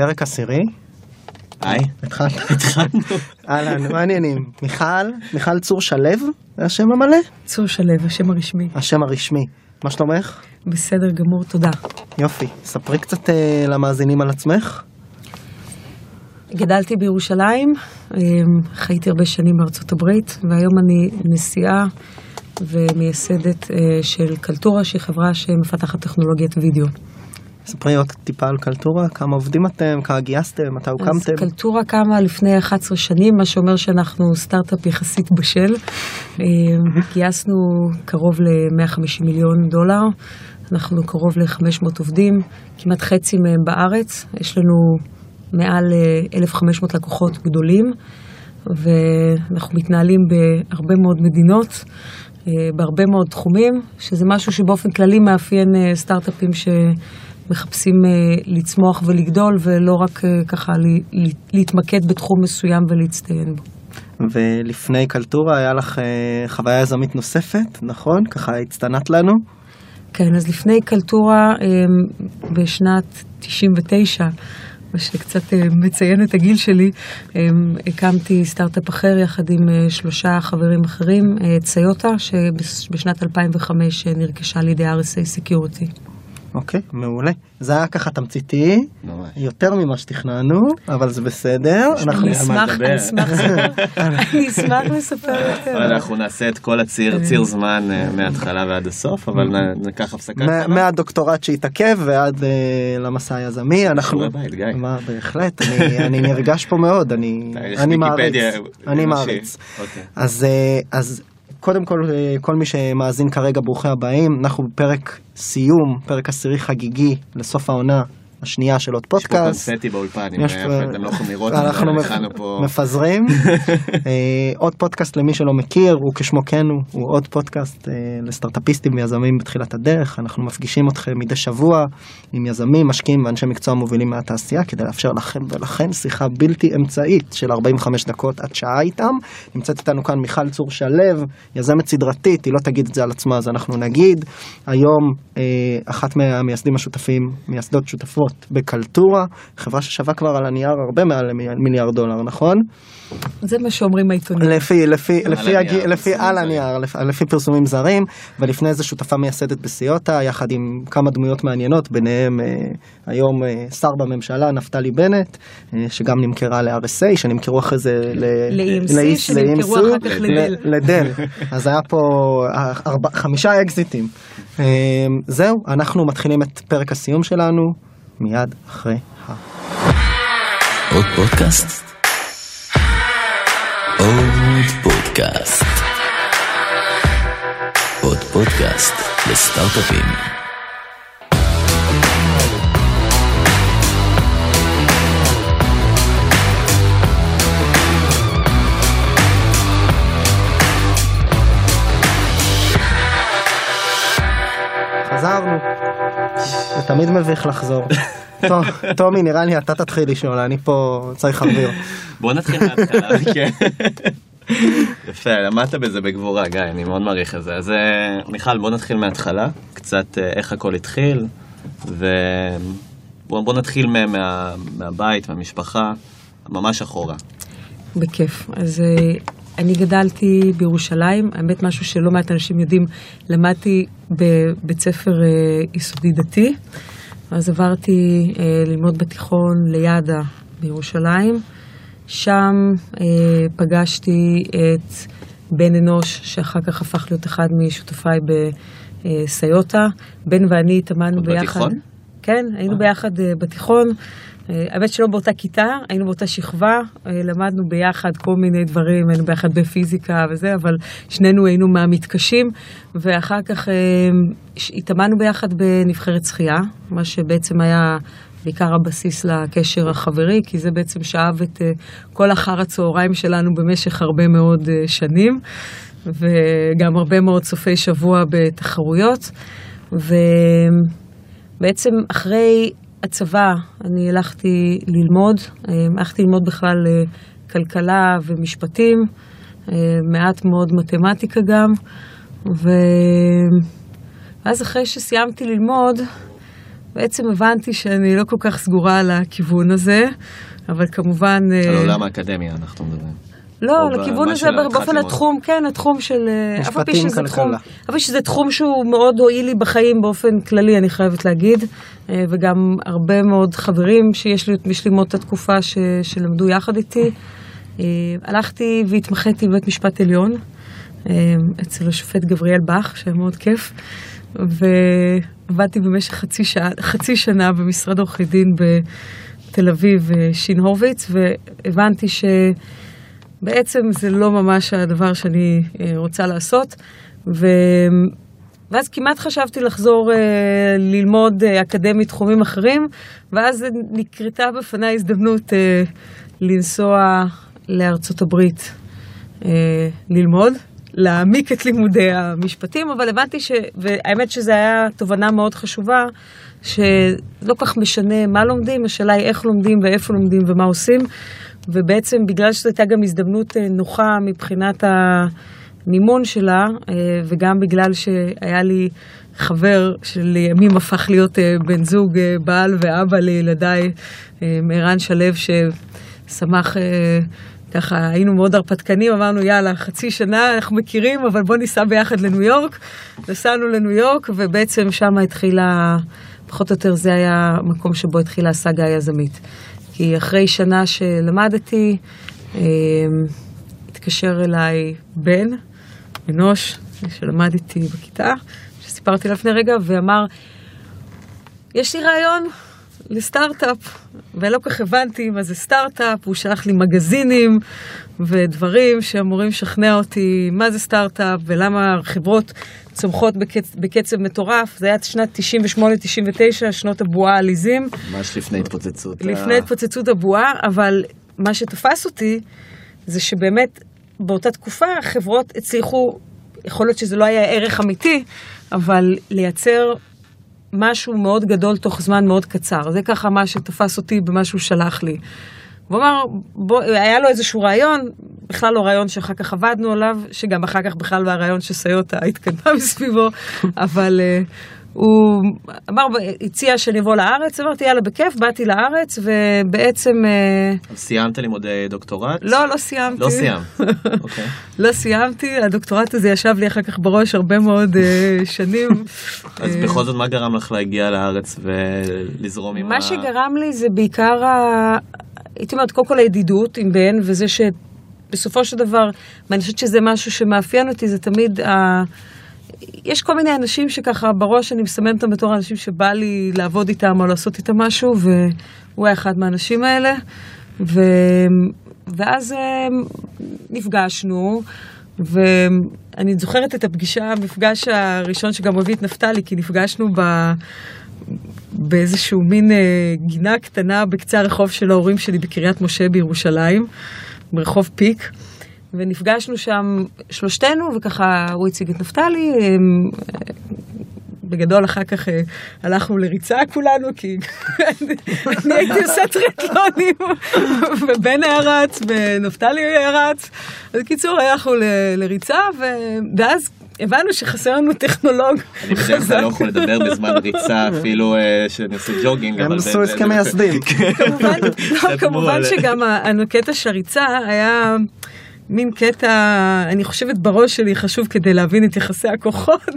פרק עשירי. היי. התחלנו. התחלנו. אהלן, מעניינים. מיכל, מיכל צור שלו, זה השם המלא? צור שלו, השם הרשמי. השם הרשמי. מה שלומך? בסדר גמור, תודה. יופי. ספרי קצת אה, למאזינים על עצמך. גדלתי בירושלים, אה, חייתי הרבה שנים בארצות הברית, והיום אני נשיאה ומייסדת אה, של קלטורה, שהיא חברה שמפתחת טכנולוגיית וידאו. ספרי עוד טיפה על קלטורה, כמה עובדים אתם, כמה גייסתם, מתי אז הוקמתם. קלטורה קמה לפני 11 שנים, מה שאומר שאנחנו סטארט-אפ יחסית בשל. אה, גייסנו קרוב ל-150 מיליון דולר, אנחנו קרוב ל-500 עובדים, כמעט חצי מהם בארץ, יש לנו מעל אה, 1,500 לקוחות גדולים, ואנחנו מתנהלים בהרבה מאוד מדינות. אה, בהרבה מאוד תחומים, שזה משהו שבאופן כללי מאפיין אה, סטארט-אפים שמחפשים אה, לצמוח ולגדול, ולא רק אה, ככה להתמקד בתחום מסוים ולהצטיין בו. ולפני קלטורה היה לך אה, חוויה יזמית נוספת, נכון? ככה הצטנת לנו. כן, אז לפני קלטורה, אה, בשנת 99, מה שקצת מציין את הגיל שלי, אה, הקמתי סטארט-אפ אחר יחד עם שלושה חברים אחרים, ציוטה, שבשנת 2005 אה, נרכשה על ידי RSA Security. אוקיי, מעולה. זה היה ככה תמציתי, ממש. יותר ממה שתכננו, אבל זה בסדר. אנחנו... לדבר. אני אשמח לספר, אני אשמח לספר יותר. אנחנו נעשה את כל הציר ציר זמן אה, מההתחלה ועד הסוף, אבל נ- ניקח הפסקה. מהדוקטורט שהתעכב ועד אה, למסע היזמי, אנחנו... שיעורי בית, גיא. מה, בהחלט, אני, אני נרגש פה מאוד, אני, מעריץ, אני. מעריץ. אוקיי. אז, אה, אז קודם כל, אה, כל מי שמאזין כרגע, ברוכים הבאים, אנחנו בפרק סיום, פרק עשירי חגיגי לסוף העונה השנייה של עוד יש פה פודקאסט. קונפטי באולפן, אתם לא יכולים לראות אנחנו. מפזרים. אה, עוד פודקאסט למי שלא מכיר, הוא כשמו כן הוא, הוא עוד פודקאסט אה, לסטארטאפיסטים ויזמים בתחילת הדרך. אנחנו מפגישים אתכם מדי שבוע עם יזמים, משקיעים ואנשי מקצוע מובילים מהתעשייה כדי לאפשר לכם ולכן שיחה בלתי אמצעית של 45 דקות עד שעה איתם. נמצאת איתנו כאן מיכל צור שלו, יזמת סדרתית, היא לא תגיד את זה על עצמה אז אנחנו נגיד. היום אה, אחת מהמייסדים השותפים, מייסדות שותפות בקלטורה, חברה ששווה כבר על הנייר הרבה מעל מיליארד דולר, נכון? זה מה שאומרים העיתונים. לפי, לפי, על לפי, הנייר, הג... לפי על. הנייר, לפ- לפי פרסומים זרים, ולפני זה שותפה מייסדת בסיוטה, יחד עם כמה דמויות מעניינות, ביניהם אה, היום אה, שר בממשלה, נפתלי בנט, אה, שגם נמכרה ל-RSA, שנמכרו אחרי זה ל-EMC, שנמכרו אחר כך לדל. אז היה פה ארבע, חמישה אקזיטים. זהו, אנחנו מתחילים את פרק הסיום שלנו מיד אחרי ה... עוד פודקאסט? עוד פודקאסט. עוד פודקאסט לסטארט-אפים. חזרנו. תמיד מביך לחזור. טוב, טומי, נראה לי אתה תתחיל לשאול, אני פה צריך אוויר. בוא נתחיל מההתחלה, כן. יפה, למדת בזה בגבורה, גיא, אני מאוד מעריך את זה. אז אה, מיכל, בוא נתחיל מההתחלה, קצת אה, איך הכל התחיל, ובוא בוא נתחיל מה- מה- מהבית, מהמשפחה, ממש אחורה. בכיף. אז אה, אני גדלתי בירושלים, האמת משהו שלא מעט אנשים יודעים, למדתי בבית ספר אה, יסודי דתי, אז עברתי אה, ללמוד בתיכון ליד"ה בירושלים. שם אה, פגשתי את בן אנוש, שאחר כך הפך להיות אחד משותפיי בסיוטה. בן ואני התאמנו ביחד. בתיכון? כן, היינו ביחד אה, בתיכון. אה, האמת שלא באותה כיתה, היינו באותה שכבה, אה, למדנו ביחד כל מיני דברים, היינו ביחד בפיזיקה וזה, אבל שנינו היינו מהמתקשים, ואחר כך אה, התאמנו ביחד בנבחרת שחייה, מה שבעצם היה בעיקר הבסיס לקשר החברי, כי זה בעצם שאב את כל אחר הצהריים שלנו במשך הרבה מאוד שנים, וגם הרבה מאוד סופי שבוע בתחרויות. ובעצם אחרי הצבא אני הלכתי ללמוד, אה, הלכתי ללמוד בכלל אה, כלכלה ומשפטים, אה, מעט מאוד מתמטיקה גם, ו... ואז אחרי שסיימתי ללמוד, בעצם הבנתי שאני לא כל כך סגורה על הכיוון הזה, אבל כמובן... על עולם האקדמיה אנחנו מדברים. לא, לכיוון הזה באופן התחום, כן, התחום של... אה, משפטים, כלכלה. פי שזה תחום שהוא מאוד הועיל לי בחיים באופן כללי, אני חייבת להגיד, אה, וגם הרבה מאוד חברים שיש לי, משלימות את התקופה ש, שלמדו יחד איתי. אה, הלכתי והתמחיתי בבית משפט עליון, אצל השופט גבריאל בך, שהיה מאוד כיף, ועבדתי במשך חצי, שעה, חצי שנה במשרד עורכי דין בתל אביב, שין הורוביץ, והבנתי ש... בעצם זה לא ממש הדבר שאני אה, רוצה לעשות. ו... ואז כמעט חשבתי לחזור אה, ללמוד אה, אקדמית תחומים אחרים, ואז נקרתה בפניי הזדמנות אה, לנסוע לארצות הברית אה, ללמוד, להעמיק את לימודי המשפטים, אבל הבנתי ש... והאמת שזו הייתה תובנה מאוד חשובה, שלא כך משנה מה לומדים, השאלה היא איך לומדים ואיפה לומדים ומה עושים. ובעצם בגלל שזו הייתה גם הזדמנות אה, נוחה מבחינת המימון שלה, אה, וגם בגלל שהיה לי חבר שלימים הפך להיות אה, בן זוג, בעל ואבא לילדיי, מערן שלו, ששמח... ככה היינו מאוד הרפתקנים, אמרנו יאללה, חצי שנה אנחנו מכירים, אבל בוא ניסע ביחד לניו יורק. נסענו לניו יורק, ובעצם שם התחילה, פחות או יותר זה היה המקום שבו התחילה הסאגה היזמית. כי אחרי שנה שלמדתי, אה, התקשר אליי בן, אנוש, שלמד איתי בכיתה, שסיפרתי לה לפני רגע, ואמר, יש לי רעיון לסטארט-אפ, ולא כל כך הבנתי מה זה סטארט-אפ, הוא שלח לי מגזינים ודברים שאמורים לשכנע אותי מה זה סטארט-אפ ולמה חברות צומחות בקצ... בקצב מטורף. זה היה שנת 98-99, שנות הבועה העליזים. ממש לפני התפוצצות. לפני התפוצצות הבועה, אבל מה שתפס אותי זה שבאמת באותה תקופה החברות הצליחו, יכול להיות שזה לא היה ערך אמיתי, אבל לייצר משהו מאוד גדול תוך זמן מאוד קצר. זה ככה מה שתפס אותי במה שהוא שלח לי. הוא אמר, בוא, היה לו איזשהו רעיון, בכלל לא רעיון שאחר כך עבדנו עליו, שגם אחר כך בכלל לא הרעיון שסיוטה התקדמה מסביבו, אבל uh, הוא אמר, הציע שאני אבוא לארץ, אמרתי יאללה בכיף, באתי לארץ, ובעצם, uh, סיימת לימודי דוקטורט? לא, לא סיימתי. לא סיימת, אוקיי. לא סיימתי, הדוקטורט הזה ישב לי אחר כך בראש הרבה מאוד uh, שנים. אז בכל זאת מה גרם לך להגיע לארץ ולזרום עם ה... מה שגרם לי זה בעיקר, ה... הייתי אומרת, קודם כל הידידות עם בן, וזה שבסופו של דבר, ואני חושבת שזה משהו שמאפיין אותי, זה תמיד ה... יש כל מיני אנשים שככה בראש אני מסמנת אותם בתור אנשים שבא לי לעבוד איתם או לעשות איתם משהו, והוא היה אחד מהאנשים האלה. ו... ואז אה, נפגשנו, ואני זוכרת את הפגישה, המפגש הראשון שגם הביא את נפתלי, כי נפגשנו ב... באיזשהו מין אה, גינה קטנה בקצה הרחוב של ההורים שלי בקריית משה בירושלים, ברחוב פיק. ונפגשנו שם שלושתנו, וככה הוא הציג את נפתלי. הם, אה, בגדול אחר כך אה, הלכנו לריצה כולנו, כי אני הייתי עושה טריאטלונים, ובן היה רץ, ונפתלי היה רץ. אז בקיצור, הלכנו ל- לריצה, ו- ואז הבנו שחסר לנו טכנולוג. אני בדרך כלל לא יכול לדבר בזמן ריצה, אפילו אה, שאני עושה ג'וגינג. הם עשו הסכם מייסדים. כמובן, לא, כמובן. שגם הקטע של הריצה היה מין קטע, אני חושבת בראש שלי חשוב כדי להבין את יחסי הכוחות.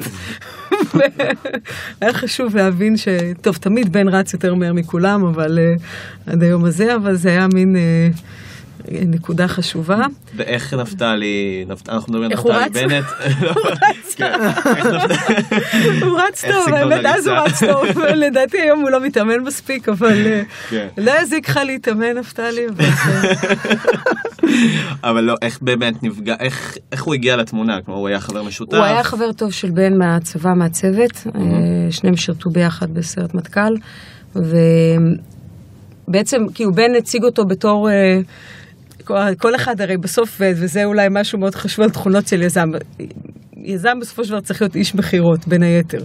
היה חשוב להבין ש... טוב, תמיד בן רץ יותר מהר מכולם, אבל uh, עד היום הזה, אבל זה היה מין uh, נקודה חשובה. ואיך נפתלי, נפת- אנחנו מדברים על נפתלי? בנט. כן. הוא רץ איך טוב, האמת אז הוא? רץ טוב, לדעתי היום הוא לא מתאמן מספיק, אבל אה, כן. לא יזיק לך להתאמן, נפתלי. אבל, אה, לא, איך באמת נפגע, איך איך הוא הגיע לתמונה? כלומר, הוא היה חבר משותף? הוא היה חבר טוב של בן מהצבא, מהצוות, אה, שניהם שירתו ביחד בסרט מטכ"ל, ובעצם, כאילו בן הציג אותו בתור, אה, כל- כל אחד הרי בסוף, וזה אולי משהו מאוד חשוב על תכונות של יזם. יזם בסופו של דבר צריך להיות איש מכירות, בין היתר.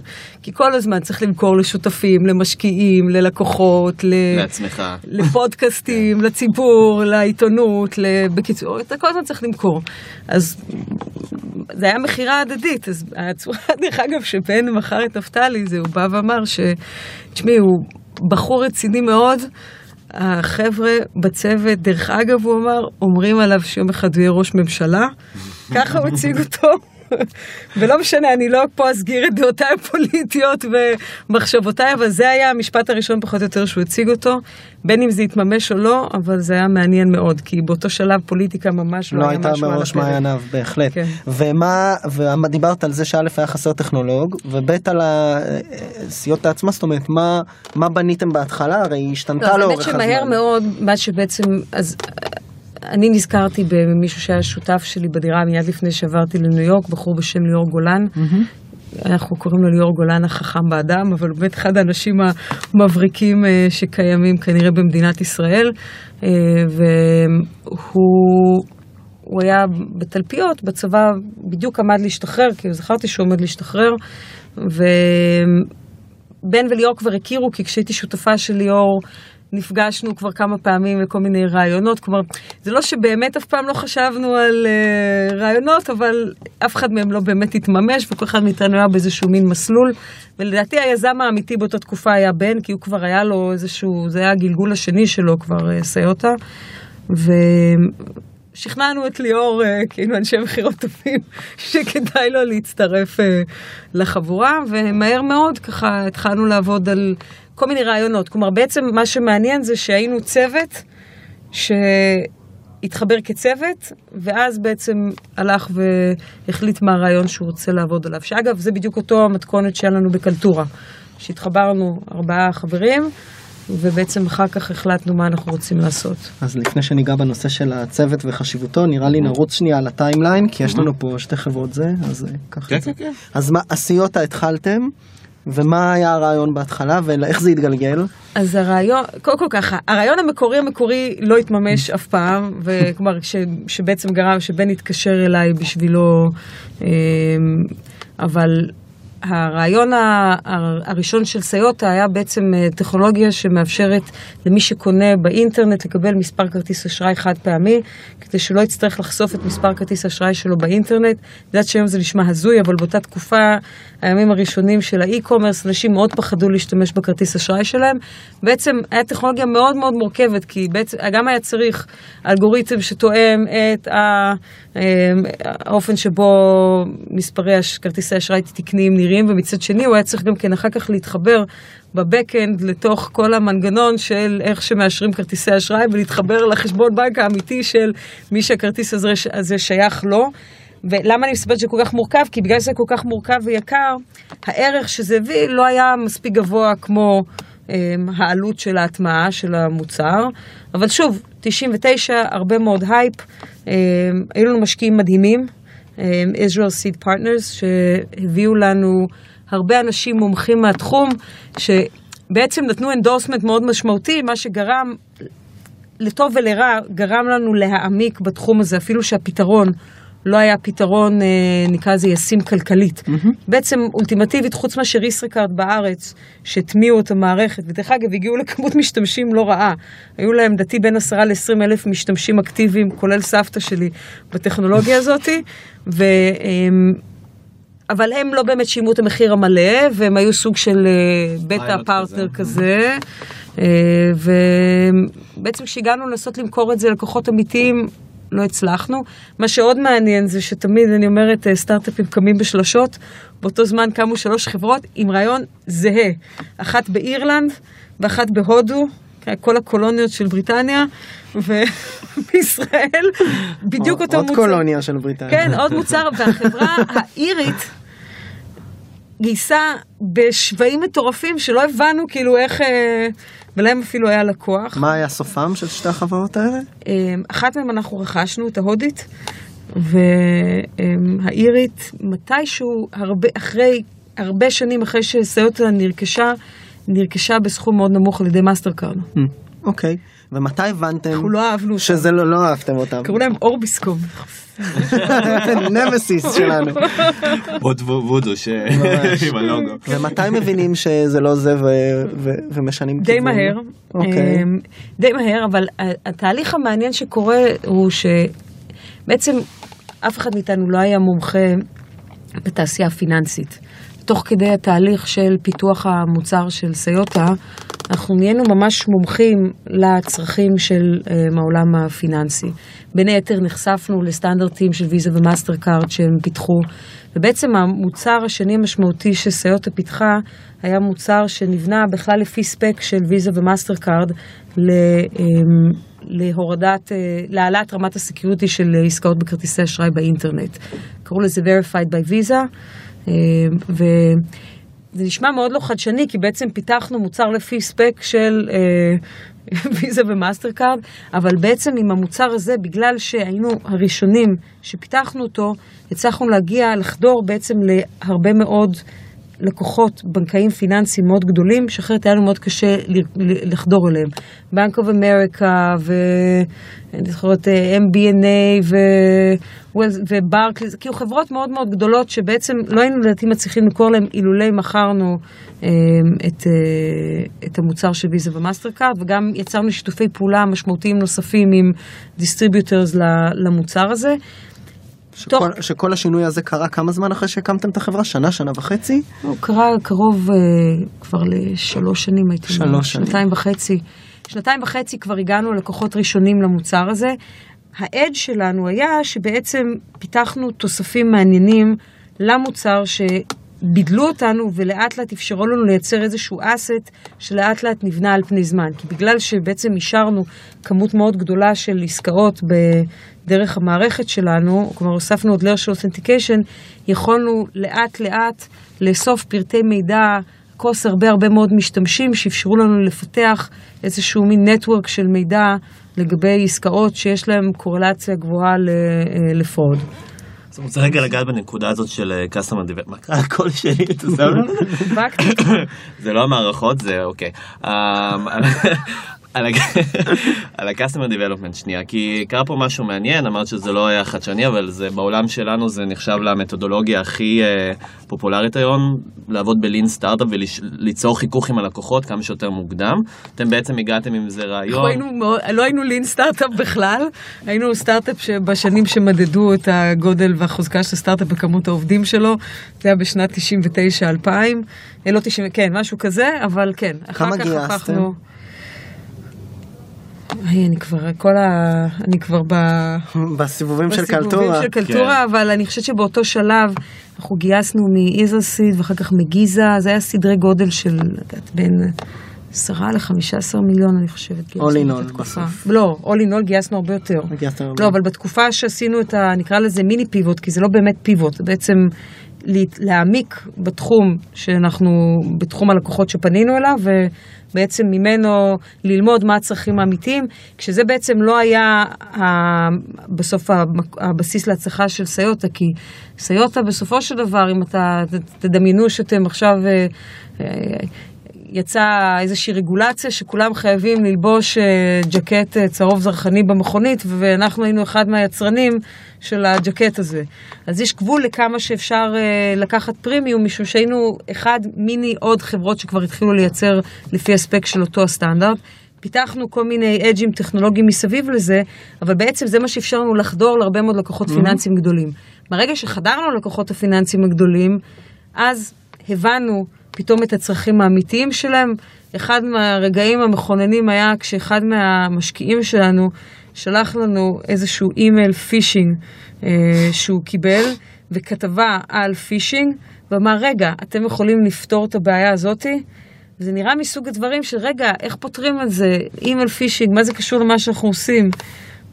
כי כל הזמן צריך למכור לשותפים, למשקיעים, ללקוחות, ל... לעצמך. לפודקאסטים, לציבור, לעיתונות, ל... בקיצור, אתה כל הזמן צריך למכור. אז זה היה מכירה הדדית, אז הצורה, דרך אגב, שבן מכר את נפתלי, זה הוא בא ואמר ש... תשמעי, הוא בחור רציני מאוד. החבר'ה בצוות, דרך אגב, הוא אמר, אומרים עליו שיום אחד הוא יהיה ראש ממשלה. ככה הוא הציג אותו. ולא משנה, אני לא פה אסגיר את דעותיי הפוליטיות ומחשבותיי, אבל זה היה המשפט הראשון פחות או יותר שהוא הציג אותו, בין אם זה יתממש או לא, אבל זה היה מעניין מאוד, כי באותו שלב פוליטיקה ממש לא, לא הייתה הפרק. מעייניו, בהחלט. כן. ומה, ודיברת על זה שא' היה חסר טכנולוג, וב' על הסיוטה עצמה, זאת אומרת, מה, מה בניתם בהתחלה? הרי היא השתנתה לא, לאורך האמת הזמן. שמהר מאוד, מה שבעצם, אז אני נזכרתי במישהו שהיה שותף שלי בדירה מיד לפני שעברתי לניו יורק, בחור בשם ליאור גולן. אנחנו קוראים לו ליאור גולן החכם באדם, אבל הוא באמת אחד האנשים המבריקים אה, שקיימים כנראה במדינת ישראל. אה, והוא הוא היה בתלפיות, בצבא בדיוק עמד להשתחרר, כי זכרתי שהוא עומד להשתחרר. ובן וליאור כבר הכירו, כי כשהייתי שותפה של ליאור, נפגשנו כבר כמה פעמים לכל מיני רעיונות, כלומר, זה לא שבאמת אף פעם לא חשבנו על uh, רעיונות, אבל אף אחד מהם לא באמת התממש, וכל אחד מאיתנו היה באיזשהו מין מסלול, ולדעתי היזם האמיתי באותה תקופה היה בן, כי הוא כבר היה לו איזשהו, זה היה הגלגול השני שלו כבר, uh, סיוטה, ושכנענו את ליאור, uh, כאילו אנשי מכירות טובים, שכדאי לו להצטרף uh, לחבורה, ומהר מאוד ככה התחלנו לעבוד על... כל מיני רעיונות. כלומר, בעצם מה שמעניין זה שהיינו צוות שהתחבר כצוות, ואז בעצם הלך והחליט מה הרעיון שהוא רוצה לעבוד עליו. שאגב, זה בדיוק אותו המתכונת שהיה לנו בקלטורה. שהתחברנו ארבעה חברים, ובעצם אחר כך החלטנו מה אנחנו רוצים לעשות. אז לפני שניגע בנושא של הצוות וחשיבותו, נראה לי נרוץ שנייה על הטיימליין, כי יש לנו פה שתי חברות זה, אז אה, ככה. כן, זה. כן, כן. אז מה, הסיוטה התחלתם, ומה היה הרעיון בהתחלה, ואיך זה התגלגל? אז הרעיון, קודם כל ככה, הרעיון המקורי המקורי לא התממש אף פעם, וכלומר, ש, שבעצם גרם שבן התקשר אליי בשבילו, אמ, אבל הרעיון הראשון של סיוטה היה בעצם אה, טכנולוגיה שמאפשרת למי שקונה באינטרנט לקבל מספר כרטיס אשראי חד פעמי, כדי שלא יצטרך לחשוף את מספר כרטיס האשראי שלו באינטרנט. אני יודעת שהיום זה נשמע הזוי, אבל באותה תקופה, הימים הראשונים של האי-קומרס, אנשים מאוד פחדו להשתמש בכרטיס אשראי שלהם. בעצם היה טכנולוגיה מאוד מאוד מורכבת, כי בעצם גם היה צריך אלגוריתם שתואם את ה- אה, האופן שבו מספרי כרטיסי אשראי תקניים נראים, ומצד שני הוא היה צריך גם כן אחר כך להתחבר בבקאנד לתוך כל המנגנון של איך שמאשרים כרטיסי אשראי ולהתחבר לחשבון בנק האמיתי של מי שהכרטיס הזה, הזה שייך לו. ולמה אני מספרת שזה כל כך מורכב? כי בגלל שזה כל כך מורכב ויקר, הערך שזה הביא לא היה מספיק גבוה כמו um, העלות של ההטמעה של המוצר. אבל שוב, 99, הרבה מאוד hype. Um, היו לנו משקיעים מדהימים, Israel Seed Partners, שהביאו לנו הרבה אנשים מומחים מהתחום, שבעצם נתנו endorsement מאוד משמעותי, מה שגרם לטוב ולרע גרם לנו להעמיק בתחום הזה, אפילו שהפתרון לא היה פתרון, אה, נקרא לזה ישים כלכלית. Mm-hmm. בעצם אולטימטיבית, חוץ מאשר ישראכרט בארץ, שהטמיעו את המערכת, ודרך אגב, הגיעו לכמות משתמשים לא רעה. היו להם, דעתי, בין 10 ל-20 אלף משתמשים אקטיביים, כולל סבתא שלי, בטכנולוגיה הזאת. ו... אבל הם לא באמת שילמו את המחיר המלא, והם היו סוג של אה, בטה פיילוט פרטנר כזה. כזה. אה, ובעצם כשהגענו לנסות למכור את זה ללקוחות אמיתיים, לא הצלחנו. מה שעוד מעניין זה שתמיד, אני אומרת, אה, סטארט-אפים קמים בשלושות, באותו זמן קמו שלוש חברות עם רעיון זהה. אחת באירלנד ואחת בהודו, כן, כל הקולוניות של בריטניה, ובישראל, בדיוק אותו עוד מוצר. קולוניה של בריטניה. כן, עוד מוצר, והחברה האירית גייסה בשווים מטורפים שלא הבנו כאילו איך, אה, ולהם אפילו היה לקוח. מה היה סופם של שתי החברות האלה? אה, אחת מהן אנחנו רכשנו, את ההודית, והאירית, מתישהו, הרבה, אחרי, הרבה שנים אחרי שסיוטה נרכשה, נרכשה בסכום מאוד נמוך על ידי מאסטר קארד. אוקיי. ומתי הבנתם אנחנו לא אהבנו אותם. שזה לא, לא אהבתם אותם? קראו להם Orbiscom. נמסיס שלנו. עוד וודו ש- ממש. עם הלוגו. ומתי מבינים שזה לא זה ומשנים די כיוון? מהר, אוקיי. אמ, די מהר, אבל התהליך המעניין שקורה הוא שבעצם אף אחד מאיתנו לא היה מומחה בתעשייה הפיננסית. תוך כדי התהליך של פיתוח המוצר של סיוטה, אנחנו נהיינו ממש מומחים לצרכים של אה, העולם הפיננסי. בין היתר נחשפנו לסטנדרטים של ויזה ומאסטר קארד שהם פיתחו, ובעצם המוצר השני המשמעותי שסיוטה פיתחה היה מוצר שנבנה בכלל לפי spec של ויזה ומאסטר קארד להורדת, אה, להעלאת רמת ה security של עסקאות בכרטיסי אשראי באינטרנט. קראו לזה Verified by Visa, אה, וזה נשמע מאוד לא חדשני, כי בעצם פיתחנו מוצר לפי spec של ויזה ומאסטר קארד, אבל בעצם עם המוצר הזה, בגלל שהיינו הראשונים שפיתחנו אותו, הצלחנו להגיע, לחדור בעצם להרבה מאוד לקוחות בנקאים פיננסיים מאוד גדולים, שאחרת היה לנו מאוד קשה לחדור אליהם. בנק אוף אמריקה, ואני זוכרת MBNA וברקליז, כאילו חברות מאוד מאוד גדולות שבעצם לא היינו לדעתי מצליחים למכור להם אילולי מכרנו אה, את, אה, את המוצר של ויזה ומאסטר קארד, וגם יצרנו שיתופי פעולה משמעותיים נוספים עם distributors למוצר הזה. שכל, תוך... שכל השינוי הזה קרה כמה זמן אחרי שהקמתם את החברה? שנה, שנה וחצי? הוא קרה קרוב אה, כבר לשלוש שנים, הייתי אומרת. שלוש שנים. שנתיים וחצי. שנתיים וחצי כבר הגענו לקוחות ראשונים למוצר הזה. האדג' שלנו היה שבעצם פיתחנו תוספים מעניינים למוצר ש... בידלו אותנו ולאט לאט אפשרו לנו לייצר איזשהו אסט שלאט לאט נבנה על פני זמן. כי בגלל שבעצם אישרנו כמות מאוד גדולה של עסקאות בדרך המערכת שלנו, כלומר הוספנו עוד לר של אותנטיקיישן, יכולנו לאט לאט לאסוף פרטי מידע, כוס הרבה הרבה מאוד משתמשים שאפשרו לנו לפתח איזשהו מין נטוורק של מידע לגבי עסקאות שיש להם קורלציה גבוהה אה, לפרוד. אני רוצה רגע לגעת בנקודה הזאת של customer development. מה קרה הקול שלי? אתה? זה לא המערכות, זה אוקיי. על ה-customer development שנייה, כי קרה פה משהו מעניין, אמרת שזה לא היה חדשני, אבל זה בעולם שלנו זה נחשב למתודולוגיה הכי uh, פופולרית היום, לעבוד בלין סטארט-אפ וליצור חיכוך עם הלקוחות כמה שיותר מוקדם. אתם בעצם הגעתם עם איזה רעיון. היינו, לא היינו לין סטארט-אפ בכלל, היינו סטארט-אפ שבשנים שמדדו את הגודל והחוזקה של הסטארט-אפ בכמות העובדים שלו, זה היה בשנת 99-2000, אה, לא 90, כן, משהו כזה, אבל כן. כמה גייסתם? היי, אני כבר, כל ה... אני כבר ב... בסיבובים של קלטורה. בסיבובים של קלטורה, כן. אבל אני חושבת שבאותו שלב אנחנו גייסנו מאיזרסיד ואחר כך מגיזה, זה היה סדרי גודל של, יודעת, בין 10 ל-15 מיליון, אני חושבת. In all בסוף. לא, in all גייסנו הרבה יותר. לא, אבל בתקופה שעשינו את ה... נקרא לזה מיני פיבוט, כי זה לא באמת פיבוט, זה בעצם להעמיק בתחום שאנחנו, בתחום הלקוחות שפנינו אליו, ובעצם ממנו ללמוד מה הצרכים האמיתיים, כשזה בעצם לא היה בסוף הבסיס להצלחה של סיוטה, כי סיוטה בסופו של דבר, אם אתה תדמיינו שאתם עכשיו... אה, אה, יצאה איזושהי רגולציה שכולם חייבים ללבוש אה, ג'קט אה, צהוב זרחני במכונית, ואנחנו היינו אחד מהיצרנים של הג'קט הזה. אז יש גבול לכמה שאפשר אה, לקחת פרימיום, משום שהיינו אחד מיני עוד חברות שכבר התחילו לייצר לפי הספק של אותו הסטנדרט. פיתחנו כל מיני אג'ים טכנולוגיים מסביב לזה, אבל בעצם זה מה שאפשר לנו לחדור להרבה מאוד לקוחות mm-hmm. פיננסיים גדולים. ברגע שחדרנו ללקוחות הפיננסיים הגדולים, אז הבנו פתאום את הצרכים האמיתיים שלהם. אחד מהרגעים המכוננים היה כשאחד מהמשקיעים שלנו שלח לנו איזשהו אימייל פישינג אה, שהוא קיבל, וכתבה על פישינג, ואמר, רגע, אתם יכולים לפתור את הבעיה הזאתי? זה נראה מסוג הדברים של, רגע, איך פותרים את זה? אימייל פישינג, מה זה קשור למה שאנחנו עושים?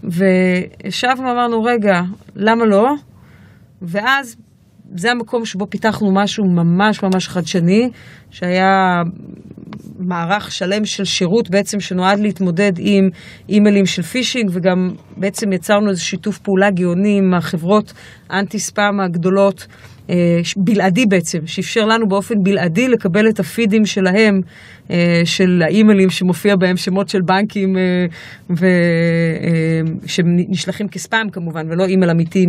וישבנו ואמרנו, רגע, למה לא? ואז זה המקום שבו פיתחנו משהו ממש ממש חדשני, שהיה מערך שלם של שירות בעצם שנועד להתמודד עם אימיילים של פישינג, וגם בעצם יצרנו איזה שיתוף פעולה גאוני עם החברות אנטי ספאם הגדולות. אה, בלעדי בעצם, שאפשר לנו באופן בלעדי לקבל את הפידים שלהם, אה, של האימיילים שמופיע בהם שמות של בנקים אה, שנשלחים כספאם כמובן, ולא אימייל אמיתי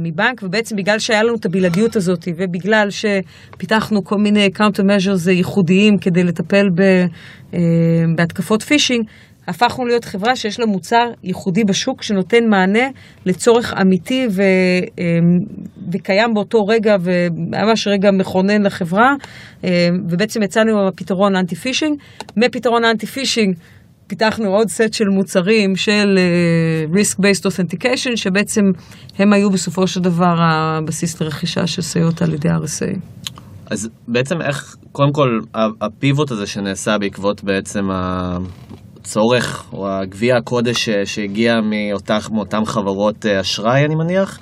מבנק, ובעצם בגלל שהיה לנו את הבלעדיות הזאת, ובגלל שפיתחנו כל מיני counter measures ייחודיים כדי לטפל בהתקפות פישינג, הפכנו להיות חברה שיש לה מוצר ייחודי בשוק שנותן מענה לצורך אמיתי ו, אמ, וקיים באותו רגע וממש רגע מכונן לחברה ובעצם יצאנו עם הפתרון אנטי פישינג. מפתרון אנטי פישינג פיתחנו עוד סט של מוצרים של uh, risk-based authentication שבעצם הם היו בסופו של דבר הבסיס לרכישה של סייעות על ידי RSA. אז בעצם איך, קודם כל, הפיבוט הזה שנעשה בעקבות בעצם הצורך או הגביע הקודש שהגיע מאותך, מאותן חברות אה, אשראי, אני מניח,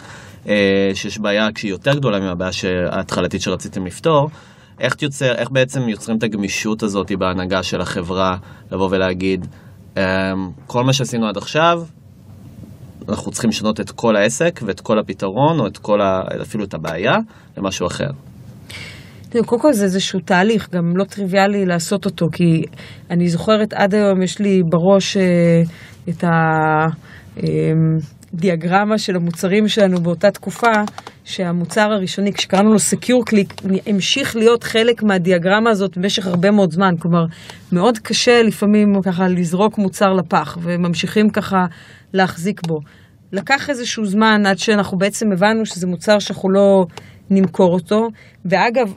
אה, שיש בעיה שהיא יותר גדולה מהבעיה ההתחלתית שרציתם לפתור. איך, יוצר, איך בעצם יוצרים את הגמישות הזאת בהנהגה של החברה, לבוא ולהגיד, אמ, כל מה שעשינו עד עכשיו, אנחנו צריכים לשנות את כל העסק ואת כל הפתרון, או את כל ה, אפילו את הבעיה, למשהו אחר. תראו, קודם כל זה איזשהו תהליך, גם לא טריוויאלי לעשות אותו, כי אני זוכרת עד היום, יש לי בראש אה, את הדיאגרמה אה, של המוצרים שלנו באותה תקופה, שהמוצר הראשוני, כשקראנו לו Secure Click, המשיך להיות חלק מהדיאגרמה הזאת במשך הרבה מאוד זמן. כלומר, מאוד קשה לפעמים ככה לזרוק מוצר לפח, וממשיכים ככה להחזיק בו. לקח איזשהו זמן עד שאנחנו בעצם הבנו שזה מוצר שאנחנו לא נמכור אותו. ואגב,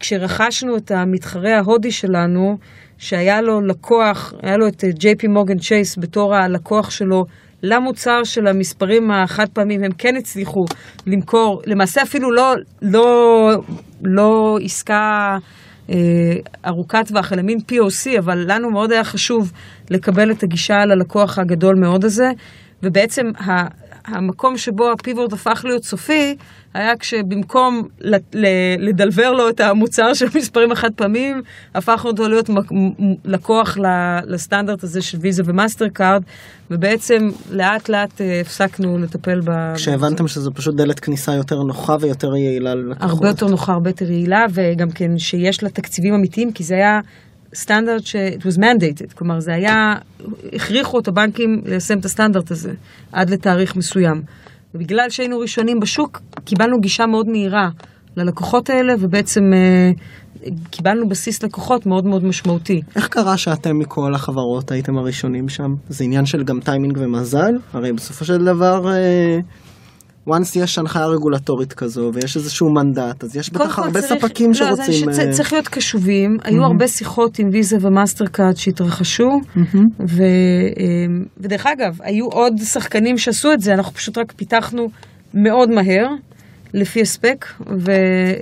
כשרכשנו את המתחרה ההודי שלנו, שהיה לו לקוח, היה לו את ג'יי פי מורגן צ'ייס בתור הלקוח שלו למוצר של המספרים החד פעמים, הם כן הצליחו למכור, למעשה אפילו לא, לא, לא עסקה אה, ארוכת טווח, אלא מין POC, אבל לנו מאוד היה חשוב לקבל את הגישה ללקוח הגדול מאוד הזה, ובעצם המקום שבו הפיבורד הפך להיות סופי, היה כשבמקום לדלבר לו את המוצר של מספרים החד פעמים, הפכנו אותו להיות לקוח לסטנדרט הזה של ויזה ומאסטר קארד, ובעצם לאט לאט אה, הפסקנו לטפל ב... כשהבנתם שזו פשוט דלת כניסה יותר נוחה ויותר יעילה ללקוחות. הרבה יותר נוחה, הרבה יותר יעילה, וגם כן שיש לה תקציבים אמיתיים, כי זה היה... סטנדרט ש- it was mandated, כלומר זה היה, הכריחו את הבנקים ליישם את הסטנדרט הזה עד לתאריך מסוים. ובגלל שהיינו ראשונים בשוק, קיבלנו גישה מאוד מהירה ללקוחות האלה, ובעצם אה, קיבלנו בסיס לקוחות מאוד מאוד משמעותי. איך קרה שאתם מכל החברות הייתם הראשונים שם? זה עניין של גם טיימינג ומזל? הרי בסופו של דבר... אה... once יש הנחיה רגולטורית כזו ויש איזשהו מנדט, אז יש בטח הרבה צריך, ספקים לא, שרוצים... לא, אה... צריך להיות קשובים. היו mm-hmm. הרבה שיחות עם ויזה ומאסטר קארד שהתרחשו, mm-hmm. ו, אמ, ודרך אגב, היו עוד שחקנים שעשו את זה, אנחנו פשוט רק פיתחנו מאוד מהר, לפי ה spec, ו,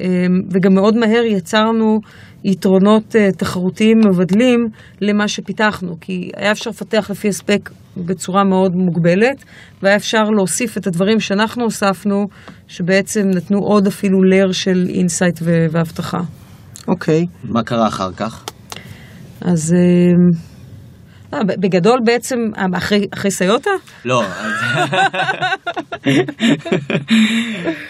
אמ, וגם מאוד מהר יצרנו יתרונות אה, תחרותיים מבדלים למה שפיתחנו, כי היה אפשר לפתח לפי ה spec בצורה מאוד מוגבלת, והיה אפשר להוסיף את הדברים שאנחנו הוספנו, שבעצם נתנו עוד אפילו layer של insight ואבטחה. אוקיי. Okay. מה קרה אחר כך? אז... אה, בגדול בעצם, אחרי, אחרי סיוטה? לא, אז...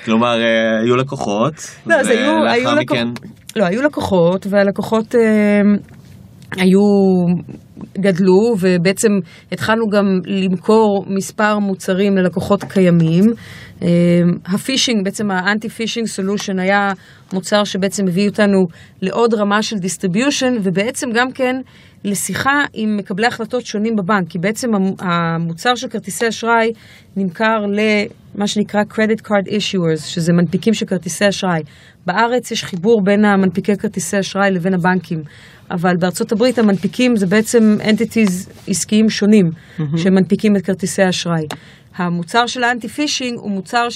כלומר, אה, היו לקוחות, לא, אז היו, היו מכן... לא, היו לקוחות, והלקוחות אה, היו גדלו, ובעצם התחלנו גם למכור מספר מוצרים ללקוחות קיימים. אה, הפישינג, בעצם ה anti phishing solution היה מוצר שבעצם הביא אותנו לעוד רמה של distribution, ובעצם גם כן לשיחה עם מקבלי החלטות שונים בבנק, כי בעצם המוצר של כרטיסי אשראי נמכר למה שנקרא Credit Card Issuers, שזה מנפיקים של כרטיסי אשראי. בארץ יש חיבור בין המנפיקי כרטיסי אשראי לבין הבנקים. אבל בארצות הברית המנפיקים זה בעצם entities עסקיים שונים mm-hmm. שמנפיקים את כרטיסי האשראי. המוצר של האנטי פישינג הוא מוצר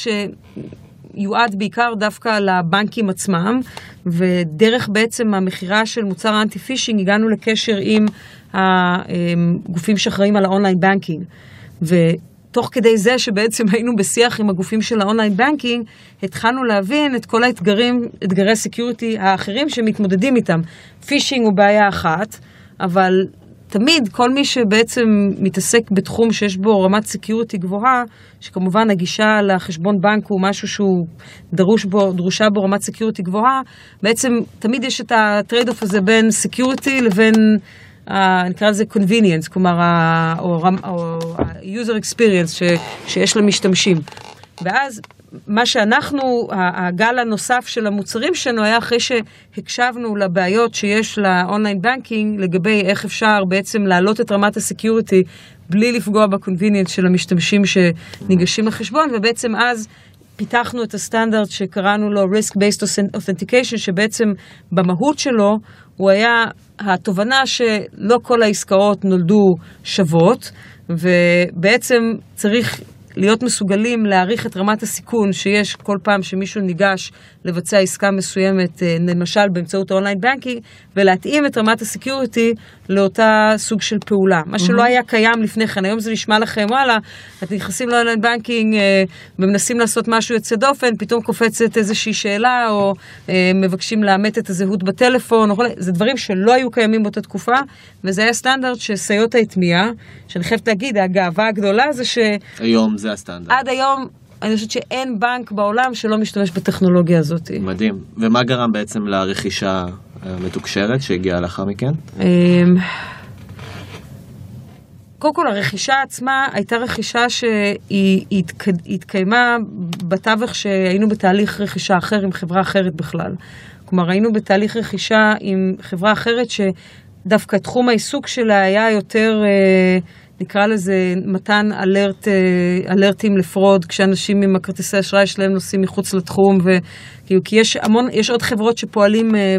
שיועד בעיקר דווקא לבנקים עצמם, ודרך בעצם המכירה של מוצר האנטי פישינג הגענו לקשר עם הגופים שאחראים על ה online banking. תוך כדי זה שבעצם היינו בשיח עם הגופים של ה online banking, התחלנו להבין את כל האתגרים, אתגרי ה security האחרים שמתמודדים איתם. פישינג הוא בעיה אחת, אבל תמיד כל מי שבעצם מתעסק בתחום שיש בו רמת security גבוהה, שכמובן הגישה לחשבון בנק הוא משהו שהוא דרוש בו, דרושה בו רמת security גבוהה, בעצם תמיד יש את ה trade-off הזה בין security לבין... נקרא לזה convenience, כלומר, ה-user experience ש, שיש למשתמשים. ואז מה שאנחנו, הגל הנוסף של המוצרים שלנו היה אחרי שהקשבנו לבעיות שיש ל online banking לגבי איך אפשר בעצם להעלות את רמת ה security בלי לפגוע ב convenience של המשתמשים שניגשים לחשבון, ובעצם אז פיתחנו את הסטנדרט שקראנו לו Risk-Based Authentication, שבעצם במהות שלו הוא היה התובנה שלא כל העסקאות נולדו שוות, ובעצם צריך להיות מסוגלים להעריך את רמת הסיכון שיש כל פעם שמישהו ניגש לבצע עסקה מסוימת, אה, למשל באמצעות ה online banking, ולהתאים את רמת ה security לאותה סוג של פעולה. מה שלא היה קיים לפני כן, היום זה נשמע לכם, וואלה, אתם נכנסים ל online banking אה, ומנסים לעשות משהו יוצא דופן, פתאום קופצת איזושהי שאלה, או אה, מבקשים לאמת את הזהות בטלפון, או... זה דברים שלא היו קיימים באותה תקופה, וזה היה סטנדרט שסיוטה הטמיעה, שאני חייבת להגיד, הגאווה הגדולה זה ש... היום זה הסטנדרט. עד היום אני חושבת שאין בנק בעולם שלא משתמש בטכנולוגיה הזאת. מדהים. ומה גרם בעצם לרכישה המתוקשרת שהגיעה לאחר מכן? אמ, קודם כל הרכישה עצמה הייתה רכישה שהיא התקיימה בתווך שהיינו בתהליך רכישה אחר עם חברה אחרת בכלל. כלומר היינו בתהליך רכישה עם חברה אחרת שדווקא תחום העיסוק שלה היה יותר... אה, נקרא לזה מתן אלרט, אה, אלרטים לפרוד, כשאנשים עם הכרטיסי אשראי שלהם נוסעים מחוץ לתחום, וכאילו, כי יש המון, יש עוד חברות שפועלים, אה,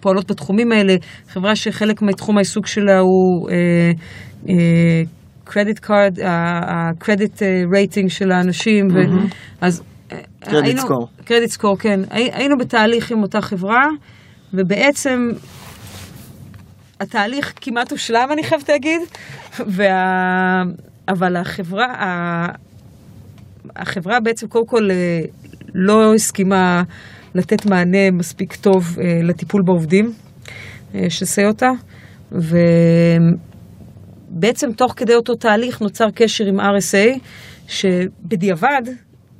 פועלות בתחומים האלה, חברה שחלק מתחום העיסוק שלה הוא credit card, ה credit rating של האנשים, mm-hmm. אז credit score. credit score, כן. היינו בתהליך עם אותה חברה, ובעצם התהליך כמעט הושלם, אני חייבת להגיד, וה... אבל החברה, החברה בעצם קודם כל אה, לא הסכימה לתת מענה מספיק טוב אה, לטיפול בעובדים אה, של סיוטה, ובעצם תוך כדי אותו תהליך נוצר קשר עם RSA, שבדיעבד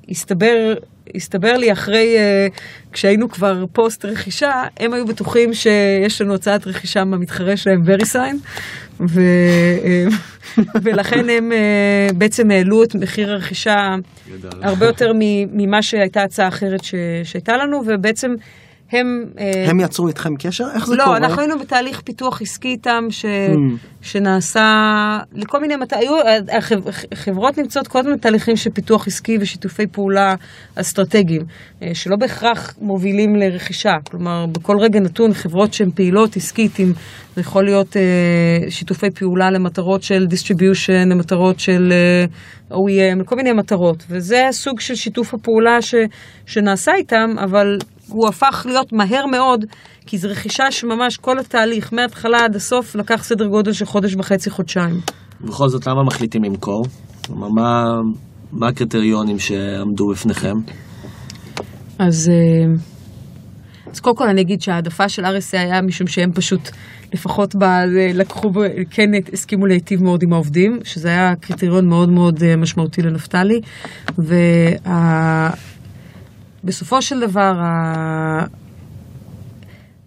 הסתבר הסתבר לי אחרי, uh, כשהיינו כבר פוסט רכישה, הם היו בטוחים שיש לנו הצעת רכישה מהמתחרה שלהם, וריסיין, ו, uh, ולכן הם uh, בעצם העלו את מחיר הרכישה הרבה יותר ממה שהייתה הצעה אחרת ש, שהייתה לנו, ובעצם הם... אה, הם יצרו איתכם קשר? איך זה לא, קורה? לא, אנחנו היינו בתהליך פיתוח עסקי איתם, ש... mm. שנעשה לכל מיני... מת... היו... החברות נמצאות כל הזמן בתהליכים של פיתוח עסקי ושיתופי פעולה אסטרטגיים, אה, שלא בהכרח מובילים לרכישה. כלומר, בכל רגע נתון, חברות שהן פעילות עסקית, עם... זה יכול להיות אה, שיתופי פעולה למטרות של distribution, למטרות של OEM, לכל מיני מטרות. וזה הסוג של שיתוף הפעולה ש... שנעשה איתם, אבל הוא הפך להיות מהר מאוד, כי זו רכישה שממש כל התהליך, מההתחלה עד הסוף, לקח סדר גודל של חודש וחצי, חודשיים. בכל זאת, למה מחליטים למכור? כלומר, מה, מה הקריטריונים שעמדו בפניכם? אז, אה, אז קודם כל אני אגיד שההעדפה של RSA היה משום שהם פשוט, לפחות ב, לקחו, כן הסכימו להיטיב מאוד עם העובדים, שזה היה קריטריון מאוד מאוד אה, משמעותי לנפתלי. וה... בסופו של דבר, ה...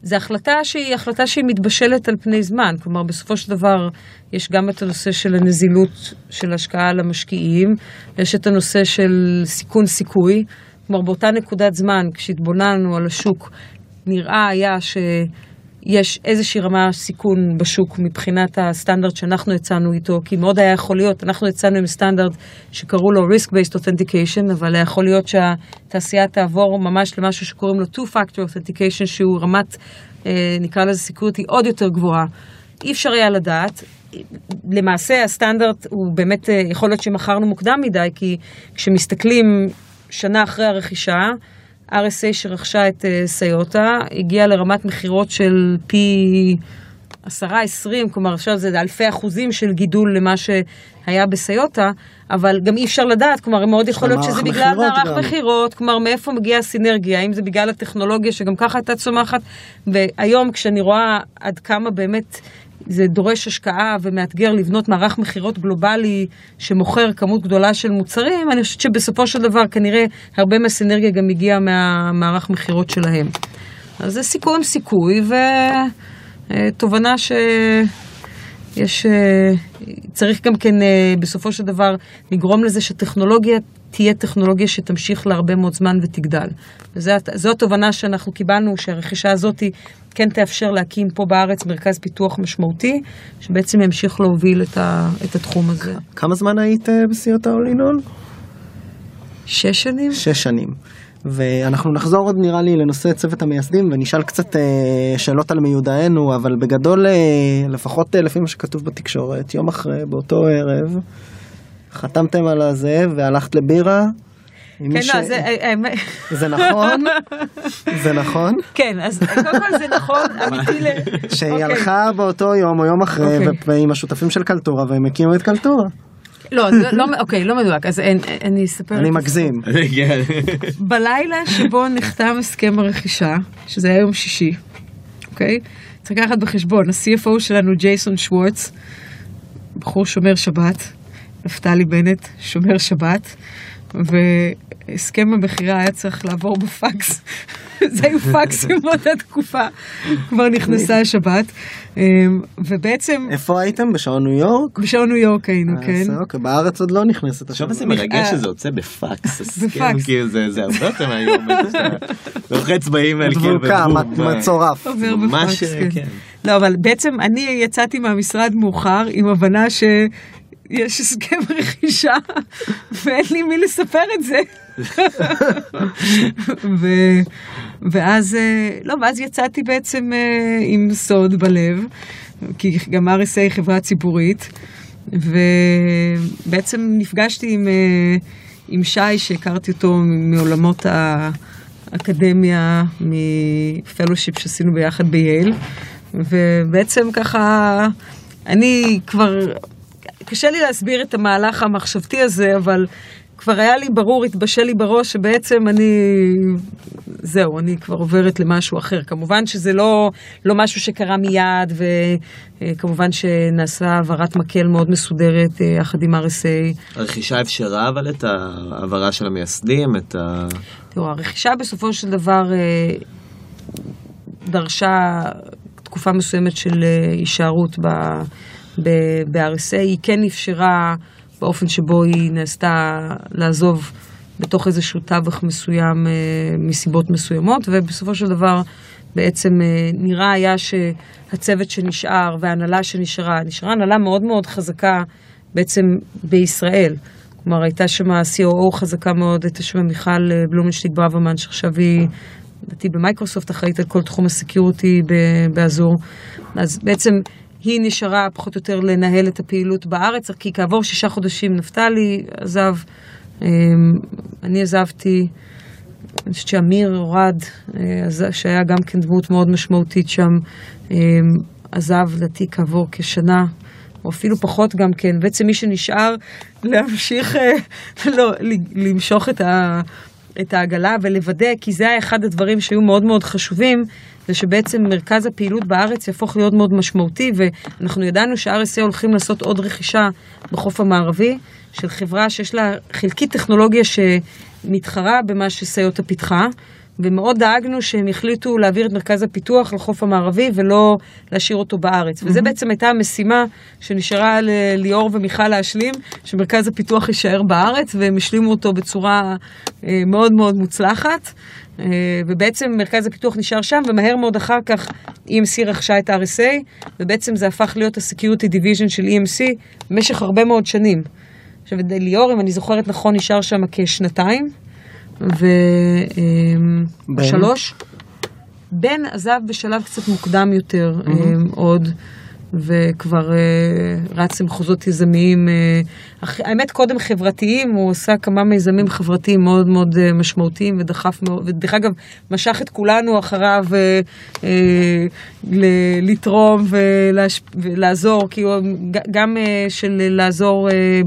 זו החלטה שהיא החלטה שהיא מתבשלת על פני זמן. כלומר, בסופו של דבר, יש גם את הנושא של הנזילות של השקעה למשקיעים, יש את הנושא של סיכון סיכוי. כלומר, באותה נקודת זמן, כשהתבוננו על השוק, נראה היה ש... יש איזושהי רמה סיכון בשוק מבחינת הסטנדרט שאנחנו הצענו איתו, כי מאוד היה יכול להיות, אנחנו הצענו עם סטנדרט שקראו לו Risk-Based Authentication, אבל יכול להיות שהתעשייה תעבור ממש למשהו שקוראים לו Two-Factor Authentication, שהוא רמת, אה, נקרא לזה סיקורטי עוד יותר גבוהה. אי אפשר היה לדעת. למעשה הסטנדרט הוא באמת, אה, יכול להיות שמכרנו מוקדם מדי, כי כשמסתכלים שנה אחרי הרכישה, RSA שרכשה את אה, סיוטה, הגיעה לרמת מכירות של פי עשרה, עשרים, כלומר עכשיו זה אלפי אחוזים של גידול למה שהיה בסיוטה, אבל גם אי אפשר לדעת, כלומר מאוד יכול להיות שזה בגלל מערך מכירות, כלומר מאיפה מגיעה הסינרגיה, האם זה בגלל הטכנולוגיה שגם ככה הייתה צומחת, והיום כשאני רואה עד כמה באמת זה דורש השקעה ומאתגר לבנות מערך מכירות גלובלי שמוכר כמות גדולה של מוצרים, אני חושבת שבסופו של דבר כנראה הרבה מהסינרגיה גם הגיעה מהמערך מכירות שלהם. אז זה סיכון סיכוי ותובנה ש... יש, אה, צריך גם כן אה, בסופו של דבר לגרום לזה שטכנולוגיה תהיה טכנולוגיה שתמשיך להרבה מאוד זמן ותגדל. וזו התובנה שאנחנו קיבלנו, שהרכישה הזאת כן תאפשר להקים פה בארץ מרכז פיתוח משמעותי, שבעצם ימשיך להוביל את, ה, את התחום הזה. כמה זמן היית אה, בסיעות האולינון? שש שנים? שש שנים. ואנחנו נחזור עוד נראה לי לנושא צוות המייסדים ונשאל קצת אה, שאלות על מיודענו, אבל בגדול, אה, לפחות אה, לפי מה שכתוב בתקשורת, יום אחרי, באותו ערב, חתמתם על הזה והלכת לבירה. כן, מי לא, זה... אה, האמת- זה נכון? זה נכון? כן, אז קודם כל זה נכון, אמיתי ל... שהיא אוקיי. הלכה באותו יום או יום אחרי אוקיי. ועם השותפים של קלטורה והם הקימו את קלטורה. לא, לא, אוקיי, לא מדויק, אז אין- אני אספר. אני מגזים. כן. בלילה שבו נחתם הסכם הרכישה, שזה היה יום שישי, אוקיי? צריך לקחת בחשבון, ה-CFO שלנו ג'ייסון שוורץ, בחור שומר שבת, נפתלי בנט, שומר שבת, והסכם המכירה היה צריך לעבור בפקס. זה היו פקסים באותה תקופה, כבר נכנסה השבת. אמ, ובעצם, איפה הייתם? בשעון ניו יורק? בשעון ניו יורק היינו, אה, כן. אוקיי, בארץ עוד לא נכנסת עכשיו. זה מרגש. שזה יוצא בפקס, הסכם, בפקס. כאילו זה זה הרבה יותר מהיום, לוחץ באימייל, כאילו, מצורף. עובר בפקס, כן. כן. לא, אבל בעצם אני יצאתי מהמשרד מאוחר עם הבנה שיש הסכם רכישה ואין לי מי לספר את זה. ו... ואז, אה, לא, ואז יצאתי בעצם אה, עם סוד בלב, כי גם RSA היא חברה ציבורית, ובעצם נפגשתי עם, אה, עם שי, שהכרתי אותו מעולמות האקדמיה, מפלושיפ שעשינו ביחד בייל, ובעצם ככה, אני כבר, קשה לי להסביר את המהלך המחשבתי הזה, אבל כבר היה לי ברור, התבשל לי בראש שבעצם אני, זהו, אני כבר עוברת למשהו אחר. כמובן שזה לא, לא משהו שקרה מיד, וכמובן שנעשה העברת מקל מאוד מסודרת אה, יחד עם RSA. הרכישה אפשרה אבל את ההעברה של המייסדים, את ה... תראו, הרכישה בסופו של דבר אה, דרשה תקופה מסוימת של אה, הישארות ב- ב- ב-RSA. היא כן אפשרה באופן שבו היא נעשתה לעזוב בתוך איזשהו תווך מסוים אה, מסיבות מסוימות, ובסופו של דבר בעצם אה, נראה היה שהצוות שנשאר וההנהלה שנשארה, נשארה הנהלה מאוד מאוד חזקה בעצם בישראל. כלומר, הייתה שם COO חזקה מאוד, הייתה שם מיכל אה, בלומנשטיק ברוורמן, שעכשיו היא, לדעתי במייקרוסופט, אחראית על כל תחום ה security ב- באזור. אז בעצם היא נשארה פחות או יותר לנהל את הפעילות בארץ, כי כעבור שישה חודשים נפתלי עזב, אה, אני עזבתי, אני חושבת שאמיר אורד, אה, שהיה גם כן דמות מאוד משמעותית שם, אה, עזב לדעתי כעבור כשנה, או אפילו פחות גם כן. בעצם מי שנשאר להמשיך, אה, לא, למשוך את העגלה ולוודא, כי זה היה אחד הדברים שהיו מאוד מאוד חשובים, זה שבעצם מרכז הפעילות בארץ יהפוך להיות מאוד משמעותי, ואנחנו ידענו ש-RSA הולכים לעשות עוד רכישה בחוף המערבי, של חברה שיש לה חלקית טכנולוגיה שמתחרה במה שסיוטה פיתחה. ומאוד דאגנו שהם יחליטו להעביר את מרכז הפיתוח לחוף המערבי ולא להשאיר אותו בארץ. וזה בעצם הייתה המשימה שנשארה לליאור ומיכל להשלים, שמרכז הפיתוח יישאר בארץ, והם השלימו אותו בצורה אה, מאוד מאוד מוצלחת. אה, ובעצם מרכז הפיתוח נשאר שם, ומהר מאוד אחר כך EMC רכשה את RSA, ובעצם זה הפך להיות ה-Security Division של EMC במשך הרבה מאוד שנים. עכשיו, ליאור, אם אני זוכרת נכון, נשאר שם כשנתיים. ושלוש, בן? עזב בשלב קצת מוקדם יותר אמ, עוד, וכבר אה, רץ למחוזות יזמיים, אה, אח- האמת קודם חברתיים, הוא עשה כמה מיזמים חברתיים מאוד מאוד אה, משמעותיים ודחף מאוד, ודרך אגב משך את כולנו אחריו אה, אה, ל- לתרום ולהש... ולעזור, כי הוא גם אה, של לעזור אה,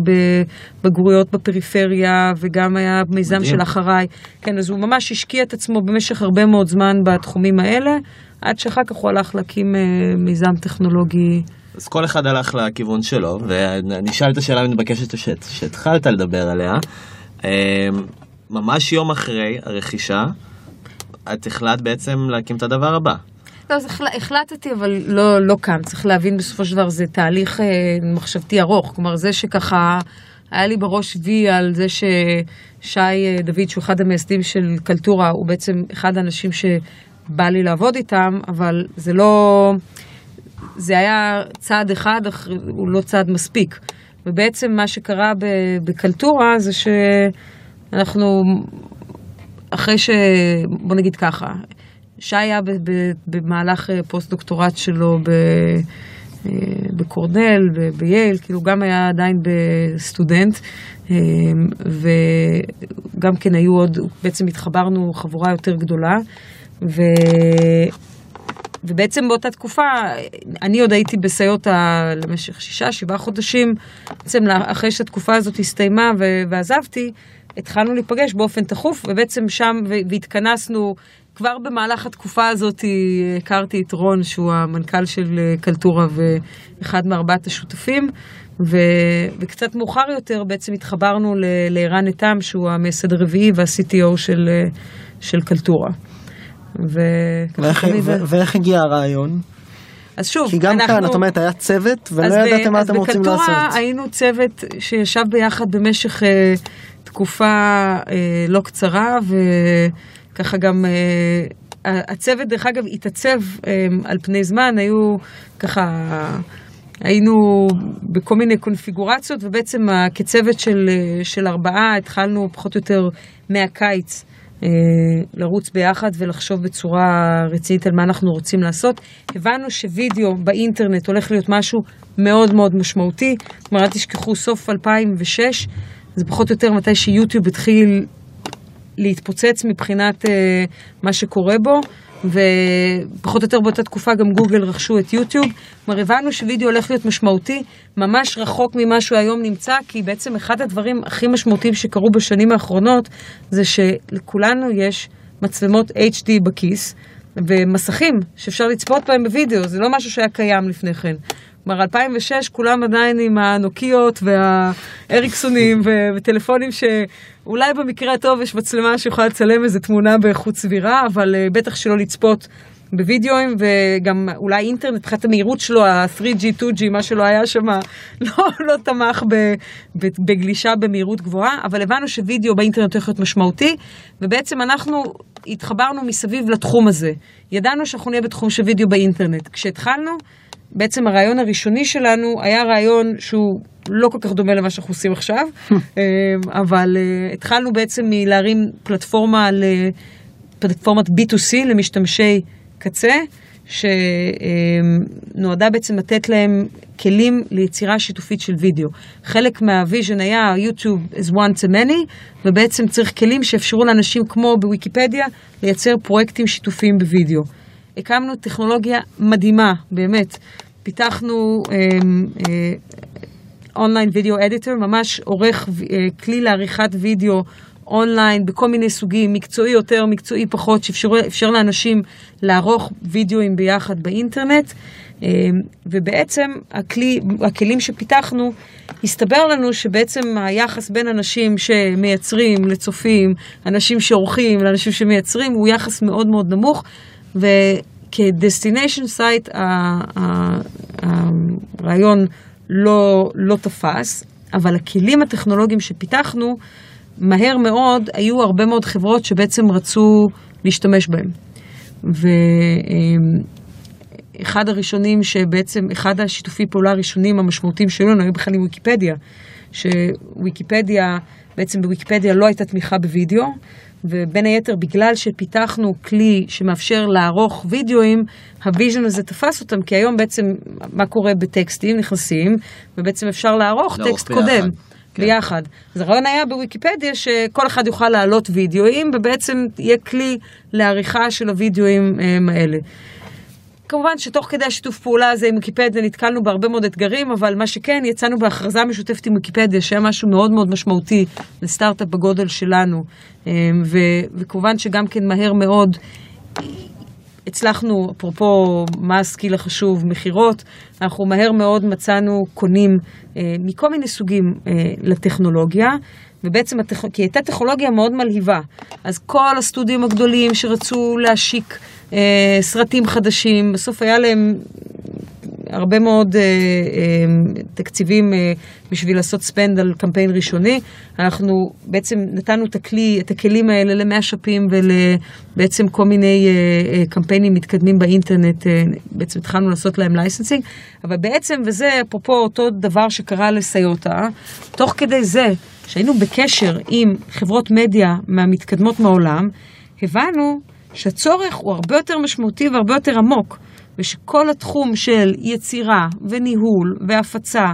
בבגרויות בפריפריה וגם היה מיזם מדהים. של אחריי, כן, אז הוא ממש השקיע את עצמו במשך הרבה מאוד זמן בתחומים האלה. עד שאחר כך הוא הלך להקים אה, מיזם טכנולוגי. אז כל אחד הלך לכיוון שלו, ואני אשאל את השאלה המתבקשת שאת- שהתחלת לדבר עליה. אמ, ממש יום אחרי הרכישה, את החלטת בעצם להקים את הדבר הבא. לא, אז החל- החלטתי, אבל לא, לא כאן. צריך להבין בסופו של דבר, זה תהליך אה, מחשבתי ארוך. כלומר, זה שככה, היה לי בראש וי על זה ששי אה, דוד, שהוא אחד המייסדים של קלטורה, הוא בעצם אחד האנשים שבא לי לעבוד איתם, אבל זה לא... זה היה צעד אחד, אך הוא לא צעד מספיק. ובעצם מה שקרה בקלטורה זה שאנחנו, אחרי ש... בוא נגיד ככה, שי היה במהלך אה, פוסט-דוקטורט שלו ב... אה, בקורנל, ב- בייל, כאילו גם היה עדיין בסטודנט, אה, וגם כן היו עוד, בעצם התחברנו חבורה יותר גדולה, ו... ובעצם באותה תקופה, אני עוד הייתי בסיוטה למשך שישה, שבעה חודשים, בעצם אחרי שהתקופה הזאת הסתיימה ו- ועזבתי, התחלנו להיפגש באופן תכוף, ובעצם שם, ו- והתכנסנו, כבר במהלך התקופה הזאת הכרתי את רון, שהוא המנכ"ל של אה, קלטורה ואחד מארבעת השותפים, ו- וקצת מאוחר יותר בעצם התחברנו לערן נתם, שהוא המייסד הרביעי וה-CTO של, אה, של קלטורה. ו- ואיך- ו- ואיך הגיע הרעיון? אז שוב, כי גם אנחנו... כאן את אומרת היה צוות ולא אז ב- ידעתם מה אז אתם רוצים בקלטורה לעשות. היינו צוות שישב ביחד במשך אה, תקופה אה, לא קצרה, וככה גם... אה, הצוות, דרך אגב, התעצב אה, על פני זמן, היו ככה... היינו בכל מיני קונפיגורציות, ובעצם כצוות של, אה, של ארבעה התחלנו פחות או יותר מהקיץ לרוץ ביחד ולחשוב בצורה רצינית על מה אנחנו רוצים לעשות. הבנו שוידאו באינטרנט הולך להיות משהו מאוד מאוד משמעותי. כלומר, אל תשכחו, סוף 2006, זה פחות או יותר מתי שיוטיוב התחיל להתפוצץ מבחינת uh, מה שקורה בו, ופחות או יותר באותה תקופה גם גוגל רכשו את יוטיוב. כלומר, הבנו שווידאו הולך להיות משמעותי, ממש רחוק ממה שהוא היום נמצא, כי בעצם אחד הדברים הכי משמעותיים שקרו בשנים האחרונות, זה שלכולנו יש מצלמות HD בכיס. ומסכים שאפשר לצפות בהם בווידאו, זה לא משהו שהיה קיים לפני כן. כלומר, 2006 כולם עדיין עם הנוקיות והאריקסונים וטלפונים שאולי במקרה הטוב יש מצלמה שיכולה לצלם איזה תמונה באיכות סבירה, אבל uh, בטח שלא לצפות בווידאוים, וגם אולי אינטרנט, מבחינת המהירות שלו, ה-3G, 2G, מה שלא היה שם, לא, לא תמך ב- ב- בגלישה במהירות גבוהה, אבל הבנו שווידאו באינטרנט הולך להיות משמעותי, ובעצם אנחנו התחברנו מסביב לתחום הזה. ידענו שאנחנו נהיה בתחום של וידאו באינטרנט. כשהתחלנו, בעצם הרעיון הראשוני שלנו היה רעיון שהוא לא כל כך דומה למה שאנחנו עושים עכשיו, אבל uh, התחלנו בעצם מלהרים פלטפורמה, פלטפורמת B2C למשתמשי קצה, שנועדה בעצם לתת להם כלים ליצירה שיתופית של וידאו. חלק מה vision היה YouTube is one to many, ובעצם צריך כלים שאפשרו לאנשים כמו בוויקיפדיה לייצר פרויקטים שיתופיים בווידאו. הקמנו טכנולוגיה מדהימה, באמת. פיתחנו online video editor, ממש עורך אה, כלי לעריכת וידאו אונליין בכל מיני סוגים, מקצועי יותר, מקצועי פחות, שאפשר לאנשים לערוך וידאוים ביחד באינטרנט. אה, ובעצם הכלי, הכלים שפיתחנו, הסתבר לנו שבעצם היחס בין אנשים שמייצרים לצופים, אנשים שעורכים לאנשים שמייצרים, הוא יחס מאוד מאוד נמוך. ו... כ destination site הרעיון לא, לא תפס, אבל הכלים הטכנולוגיים שפיתחנו, מהר מאוד היו הרבה מאוד חברות שבעצם רצו להשתמש בהם. ואחד הראשונים שבעצם, אחד השיתופי פעולה הראשונים המשמעותיים שלנו היו בכלל עם ויקיפדיה, שוויקיפדיה, בעצם בוויקיפדיה לא הייתה תמיכה בווידאו. ובין היתר בגלל שפיתחנו כלי שמאפשר לערוך וידאוים, ה vision הזה תפס אותם, כי היום בעצם מה קורה בטקסטים נכנסים, ובעצם אפשר לערוך טקסט ביחד. קודם. כן. ביחד. אז הרעיון היה בוויקיפדיה שכל אחד יוכל להעלות וידאוים, ובעצם יהיה כלי לעריכה של הוידאוים הם, האלה. כמובן שתוך כדי השיתוף פעולה הזה עם ויקיפדיה נתקלנו בהרבה מאוד אתגרים, אבל מה שכן, יצאנו בהכרזה משותפת עם ויקיפדיה, שהיה משהו מאוד מאוד משמעותי לסטארט-אפ בגודל שלנו. ו- וכמובן שגם כן מהר מאוד הצלחנו, אפרופו מה הסקיל החשוב, מכירות, אנחנו מהר מאוד מצאנו קונים אה, מכל מיני סוגים אה, לטכנולוגיה. ובעצם. כי הייתה טכנולוגיה מאוד מלהיבה. אז כל הסטודיו הגדולים שרצו להשיק אה, סרטים חדשים, בסוף היה להם הרבה מאוד אה, אה, תקציבים אה, בשביל לעשות ספנד על קמפיין ראשוני. אנחנו בעצם נתנו את הכלי, את הכלים האלה למאשפים ולבעצם כל מיני אה, אה, קמפיינים מתקדמים באינטרנט, אה, בעצם התחלנו לעשות להם licensing, אבל בעצם, וזה אפרופו אותו דבר שקרה לסיוטה, תוך כדי זה שהיינו בקשר עם חברות מדיה מהמתקדמות מהעולם, הבנו שהצורך הוא הרבה יותר משמעותי והרבה יותר עמוק. ושכל התחום של יצירה וניהול והפצה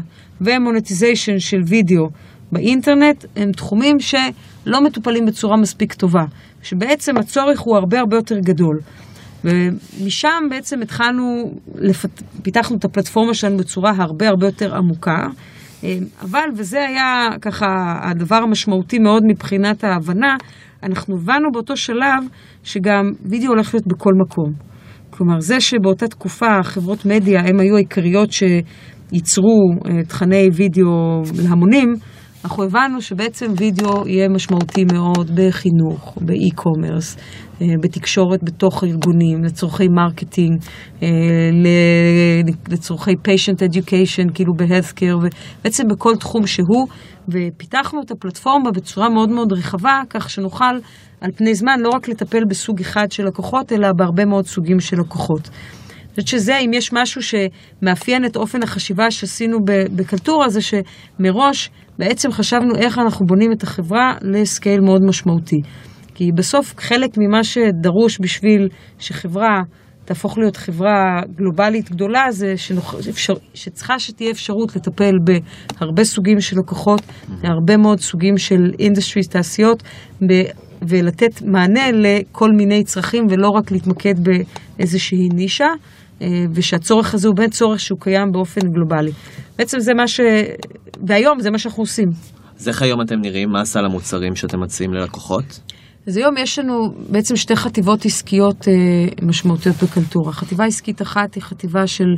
ו monetization של וידאו באינטרנט הם תחומים שלא מטופלים בצורה מספיק טובה, שבעצם הצורך הוא הרבה הרבה יותר גדול. ומשם בעצם התחלנו, לפת... פיתחנו את הפלטפורמה שלנו בצורה הרבה הרבה יותר עמוקה. אבל, וזה היה ככה הדבר המשמעותי מאוד מבחינת ההבנה, אנחנו הבנו באותו שלב שגם וידאו הולך להיות בכל מקום. כלומר, זה שבאותה תקופה חברות מדיה הן היו העיקריות שייצרו אה, תכני וידאו להמונים, אנחנו הבנו שבעצם וידאו יהיה משמעותי מאוד בחינוך, ב e-commerce, בתקשורת בתוך הארגונים, לצורכי marketing, אה, לצורכי patient education, כאילו ב-healthcare, ובעצם בכל תחום שהוא, ופיתחנו את הפלטפורמה בצורה מאוד מאוד רחבה, כך שנוכל על פני זמן לא רק לטפל בסוג אחד של לקוחות, אלא בהרבה מאוד סוגים של לקוחות. אני חושבת שזה, אם יש משהו שמאפיין את אופן החשיבה שעשינו בקלטורה, זה שמראש בעצם חשבנו איך אנחנו בונים את החברה ל scale מאוד משמעותי. כי בסוף חלק ממה שדרוש בשביל שחברה תהפוך להיות חברה גלובלית גדולה, זה שנוח, אפשר, שצריכה שתהיה אפשרות לטפל בהרבה סוגים של לקוחות, בהרבה מאוד סוגים של industries, תעשיות, ולתת מענה לכל מיני צרכים ולא רק להתמקד באיזושהי נישה. אה, ושהצורך הזה הוא באמת צורך שהוא קיים באופן גלובלי. בעצם זה מה ש... והיום זה מה שאנחנו עושים. אז איך היום אתם נראים? מה סל המוצרים שאתם מציעים ללקוחות? אז היום יש לנו בעצם שתי חטיבות עסקיות אה, משמעותיות בקלטורה. חטיבה עסקית אחת היא חטיבה של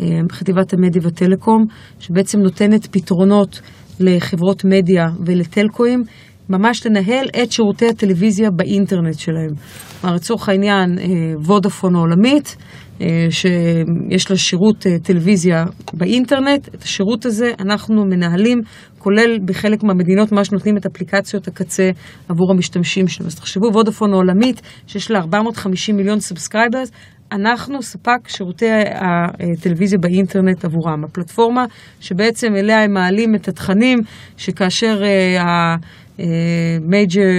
אה, חטיבת המדיה והטלקום, שבעצם נותנת פתרונות לחברות מדיה ולטלקואים ממש לנהל את שירותי הטלוויזיה באינטרנט שלהם. כלומר, לצורך העניין, אה, וודאפון העולמית, שיש לה שירות אה, טלוויזיה באינטרנט, את השירות הזה אנחנו מנהלים, כולל בחלק מהמדינות ממש נותנים את אפליקציות הקצה עבור המשתמשים שלהם. אז תחשבו, וודאפון העולמית, שיש לה 450 מיליון subscribers, אנחנו ספק שירותי הטלוויזיה באינטרנט עבורם. הפלטפורמה שבעצם אליה הם מעלים את התכנים, שכאשר Major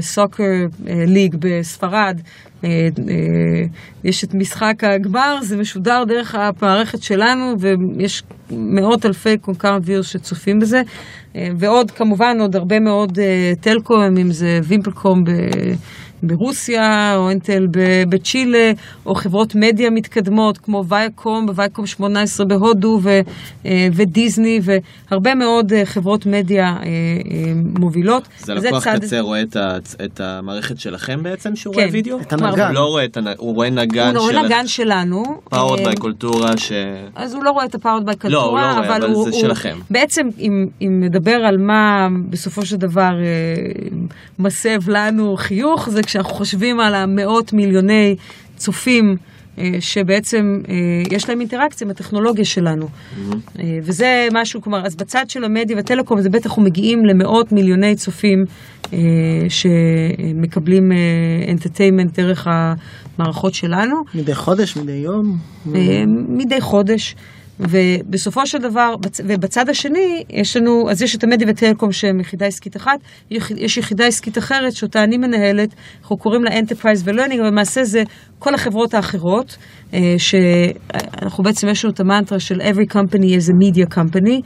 Soccer League בספרד, אה, אה, יש את משחק הגמר, זה משודר דרך המערכת שלנו ויש מאות אלפי concurrent שצופים בזה. אה, ועוד כמובן עוד הרבה מאוד טלקום, אם זה וימפלקום ברוסיה, או אנטל בצ'ילה, או חברות מדיה מתקדמות כמו וייקום, בווייקום 18 בהודו, ו, אה, ודיסני, והרבה מאוד אה, חברות מדיה אה, מובילות. זה לקוח צד... קצה רואה את, ה, את המערכת שלכם בעצם, שהוא כן. רואה וידאו? את הנגן. הוא לא רואה את הנגן, הוא רואה נגן הוא רואה נגן שלנו. powered by קלטורה ש... אז הוא לא רואה את ה powered by קלטורה, לא, הוא לא רואה, אבל, אבל הוא, זה הוא, שלכם. בעצם, אם, אם נדבר על מה בסופו של דבר מסב לנו חיוך, זה כשאנחנו חושבים על המאות מיליוני צופים אה, שבעצם אה, יש להם אינטראקציה עם הטכנולוגיה שלנו. Mm-hmm. וזה משהו, כלומר, אז בצד של המדיה והטלקום, זה בטח אנחנו מגיעים למאות מיליוני צופים שמקבלים אנטרטיימנט דרך המערכות שלנו. מדי חודש, מדי יום? מדי חודש. ובסופו של דבר, ובצד השני, יש לנו, אז יש את המדיה וטלקום שהם יחידה עסקית אחת, יש יחידה עסקית אחרת שאותה אני מנהלת, אנחנו קוראים לה Enterprise ו-Learning, ולמעשה זה כל החברות האחרות, אה, שאנחנו בעצם, יש לנו את המנטרה של every company is a media company.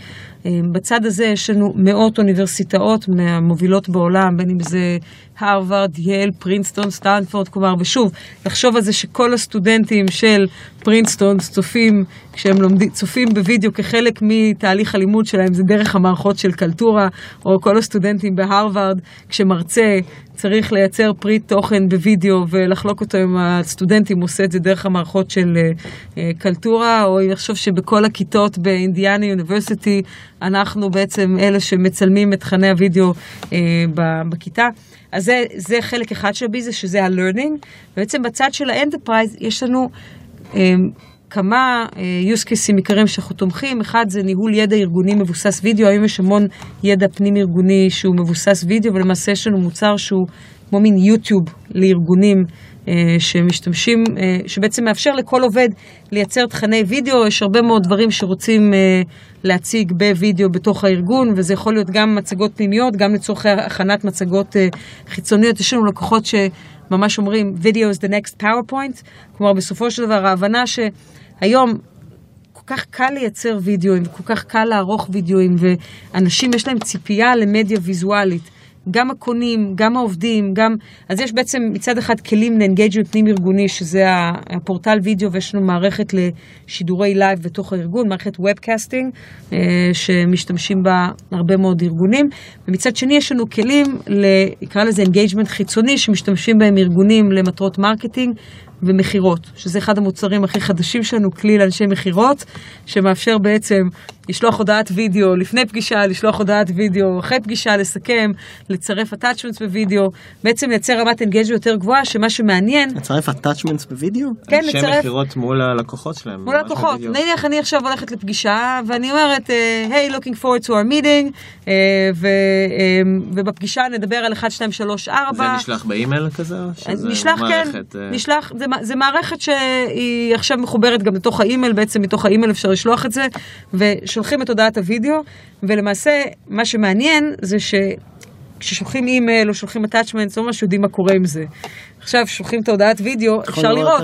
אה, בצד הזה יש לנו מאות אוניברסיטאות מהמובילות בעולם, בין אם זה הרווארד, ייל, פרינסטון, סטנפורד, כלומר, ושוב, לחשוב על זה שכל הסטודנטים של פרינסטון צופים, כשהם לומדים, צופים בווידאו כחלק מתהליך הלימוד שלהם, זה דרך המערכות של קלטורה, או כל הסטודנטים בהרווארד, כשמרצה צריך לייצר פריט תוכן בווידאו ולחלוק אותו עם הסטודנטים, הוא עושה את זה דרך המערכות של אה, אה, קלטורה, או לחשוב שבכל הכיתות ב Indiana University, אנחנו בעצם אלה שמצלמים את תכני הווידאו אה, בכיתה. אז זה, זה חלק אחד של הביזנס, שזה ה-learning. ובעצם בצד של ה enterprise יש לנו כמה use cases עיקריים שאנחנו תומכים. אחד זה ניהול ידע ארגוני מבוסס וידאו, היום יש המון ידע פנים ארגוני שהוא מבוסס וידאו, ולמעשה יש לנו מוצר שהוא כמו מין יוטיוב לארגונים שמשתמשים, שבעצם מאפשר לכל עובד לייצר תכני וידאו, יש הרבה מאוד דברים שרוצים להציג בווידאו בתוך הארגון, וזה יכול להיות גם מצגות פנימיות, גם לצורך הכנת מצגות חיצוניות. יש לנו לקוחות שממש אומרים, video is the next PowerPoint, כלומר בסופו של דבר ההבנה ש... היום כל כך קל לייצר וידאוים, כל כך קל לערוך וידאוים, ואנשים יש להם ציפייה למדיה ויזואלית. גם הקונים, גם העובדים, גם... אז יש בעצם מצד אחד כלים ל engagement פנים ארגוני, שזה הפורטל וידאו, ויש לנו מערכת לשידורי live בתוך הארגון, מערכת webcasting, שמשתמשים בה הרבה מאוד ארגונים. ומצד שני יש לנו כלים, נקרא לזה engagement חיצוני, שמשתמשים בהם ארגונים למטרות marketing. ומכירות, שזה אחד המוצרים הכי חדשים שלנו, כלי לאנשי מכירות, שמאפשר בעצם לשלוח הודעת וידאו לפני פגישה, לשלוח הודעת וידאו אחרי פגישה, לסכם, לצרף attachments בווידאו, בעצם לייצר רמת engagement יותר גבוהה, שמה שמעניין... לצרף attachments בווידאו? כן, לצרף... אנשי מכירות מול הלקוחות שלהם. מול הלקוחות. נניח אני עכשיו הולכת לפגישה, ואני אומרת, היי, hey, looking forward to our meeting, uh, ו, uh, ובפגישה נדבר על 1, 2, 3, 4. זה נשלח באימייל כזה? נשלח, כן. Uh... נשלח, זה, זה מערכת שהיא עכשיו מחוברת גם לתוך האימייל, בעצם מתוך האימייל אפשר לשלוח את זה, ושולחים את הודעת הוידאו, ולמעשה מה שמעניין זה ש... כששולחים אימייל או שולחים attachments, לא ממש יודעים מה קורה עם זה. עכשיו שולחים את ההודעת וידאו, אפשר לראות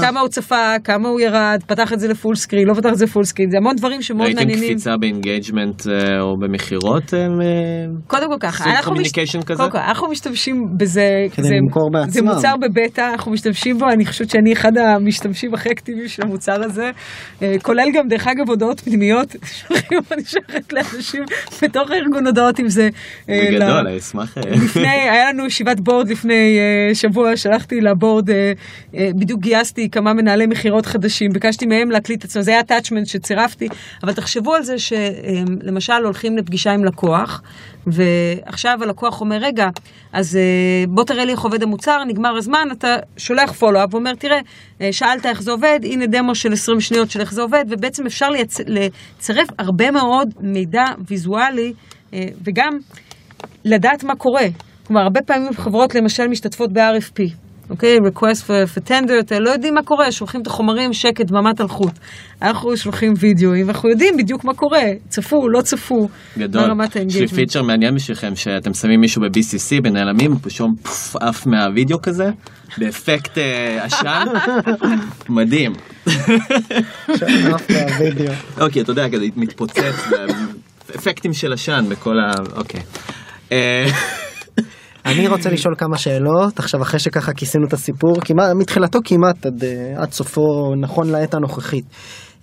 כמה הוא צפה, כמה הוא ירד, פתח את זה ל full screen, לא פתח את זה ל full screen, זה המון דברים שמאוד מעניינים. ראיתם קפיצה ב engagement או במכירות? קודם כל ככה, אנחנו, אנחנו משתמשים בזה. זה מוצר בבטא, אנחנו משתמשים בו, אני חושבת שאני אחד המשתמשים הכי אקטיביים של המוצר הזה, כולל גם דרך אגב הודעות פנימיות, אני שולחת לאנשים בתוך הארגון הודעות עם זה. בגדול, אני אשמח. היה לנו ישיבת בורד לפני שבוע. השבוע שלחתי לבורד, אה, אה, בדיוק גייסתי כמה מנהלי מכירות חדשים, ביקשתי מהם להקליט עצמם, זה היה attachment שצירפתי, אבל תחשבו על זה שלמשל הולכים לפגישה עם לקוח, ועכשיו הלקוח אומר, רגע, אז אה, בוא תראה לי איך עובד המוצר, נגמר הזמן, אתה שולח פולו-אפ ואומר, תראה, שאלת איך זה עובד, הנה דמו של 20 שניות של איך זה עובד, ובעצם אפשר. לצרף הרבה מאוד מידע ויזואלי, וגם לדעת מה קורה. כלומר, הרבה פעמים חברות למשל משתתפות ב-RFP, אוקיי? request for, for tender, לא יודעים מה קורה, שולחים את החומרים, שקט, דממת אלחוט. אנחנו שולחים וידאוים, ואנחנו יודעים בדיוק מה קורה, צפו, לא צפו, גדול. ברמת ה engagement. יש לי פיצ'ר מעניין בשבילכם, שאתם שמים מישהו ב-BCC, בנעלמים, פשוט פוף, עף מהווידאו כזה, באפקט עשן, מדהים. אוקיי, אתה יודע, כזה מתפוצץ, אפקטים של עשן בכל ה... אוקיי. אני רוצה לשאול כמה שאלות עכשיו אחרי שככה כיסינו את הסיפור כמעט מתחילתו כמעט עד, עד סופו נכון לעת הנוכחית.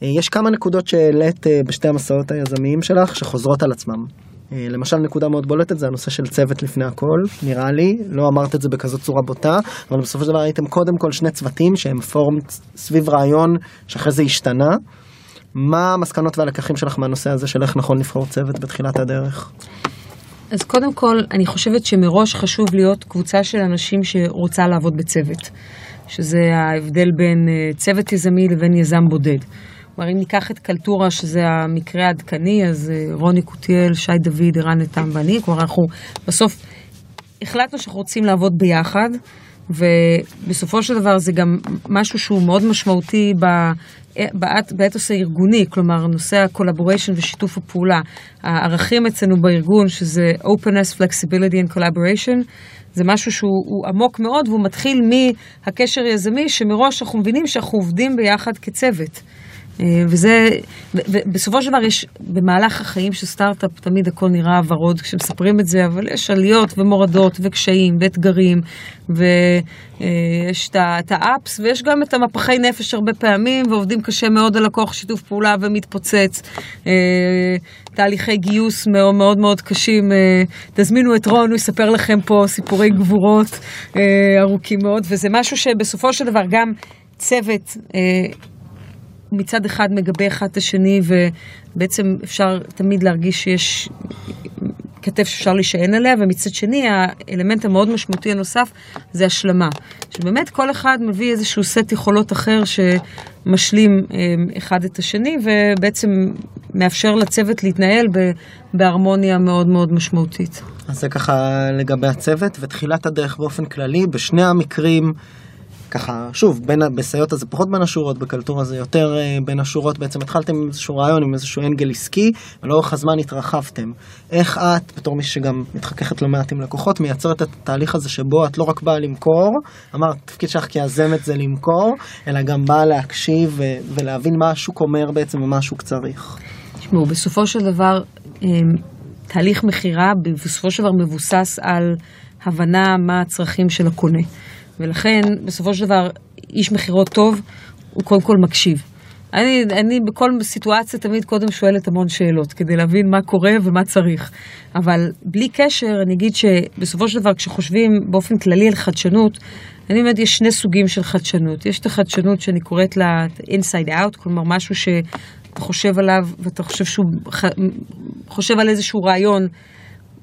יש כמה נקודות שהעלית בשתי המסעות היזמיים שלך שחוזרות על עצמם. למשל נקודה מאוד בולטת זה הנושא של צוות לפני הכל נראה לי לא אמרת את זה בכזאת צורה בוטה אבל בסופו של דבר הייתם קודם כל שני צוותים שהם פורום סביב רעיון שאחרי זה השתנה. מה המסקנות והלקחים שלך מהנושא הזה של איך נכון לבחור צוות בתחילת הדרך? אז קודם כל, אני חושבת שמראש חשוב להיות קבוצה של אנשים שרוצה לעבוד בצוות, שזה ההבדל בין צוות יזמי לבין יזם בודד. כלומר, אם ניקח את קלטורה, שזה המקרה העדכני, אז רוני קוטיאל, שי דוד, ערן נתן ואני, כלומר, אנחנו בסוף החלטנו שאנחנו רוצים לעבוד ביחד, ובסופו של דבר זה גם משהו שהוא מאוד משמעותי ב... באתוס הארגוני, כלומר נושא הקולבוריישן ושיתוף הפעולה. הערכים אצלנו בארגון, שזה openness, flexibility and collaboration, זה משהו שהוא עמוק מאוד והוא מתחיל מהקשר יזמי, שמראש אנחנו מבינים שאנחנו עובדים ביחד כצוות. וזה, ובסופו של דבר יש, במהלך החיים של סטארט-אפ תמיד הכל נראה ורוד כשמספרים את זה, אבל יש עליות ומורדות וקשיים ואתגרים, ויש את האפס ויש גם את המפחי נפש הרבה פעמים, ועובדים קשה מאוד על לקוח שיתוף פעולה ומתפוצץ. תהליכי גיוס מאוד מאוד מאוד קשים. תזמינו את רון, הוא יספר לכם פה סיפורי גבורות ארוכים מאוד, וזה משהו שבסופו של דבר גם צוות מצד אחד מגבה אחד את השני, ובעצם אפשר תמיד להרגיש שיש כתף שאפשר להישען עליה, ומצד שני, האלמנט המאוד משמעותי הנוסף זה השלמה. שבאמת כל אחד מביא איזשהו סט יכולות אחר שמשלים אחד את השני, ובעצם מאפשר לצוות להתנהל בהרמוניה מאוד מאוד משמעותית. אז זה ככה לגבי הצוות, ותחילת הדרך באופן כללי, בשני המקרים... ככה, שוב, בין, בסיוטה זה פחות בין השורות, בקלטורה זה יותר uh, בין השורות, בעצם התחלתם עם איזשהו רעיון, עם איזשהו אנגל עסקי, ולאורך הזמן התרחבתם. איך את, בתור מי שגם מתחככת לא מעט עם לקוחות, מייצרת את התהליך הזה שבו את לא רק באה למכור, אמרת, התפקיד שלך כיזמת זה למכור, אלא גם באה להקשיב ו- ולהבין מה השוק אומר בעצם ומה השוק צריך. תשמעו, בסופו של דבר, תהליך מכירה בסופו של דבר מבוסס על הבנה מה הצרכים של הקונה. ולכן, בסופו של דבר, איש מכירות טוב, הוא קודם כל מקשיב. אני, אני בכל סיטואציה תמיד קודם שואלת המון שאלות, כדי להבין מה קורה ומה צריך. אבל בלי קשר, אני אגיד שבסופו של דבר, כשחושבים באופן כללי על חדשנות, אני אומרת, יש שני סוגים של חדשנות. יש את החדשנות שאני קוראת לה inside out, כלומר משהו שאתה חושב עליו ואתה חושב שהוא חושב על איזשהו רעיון.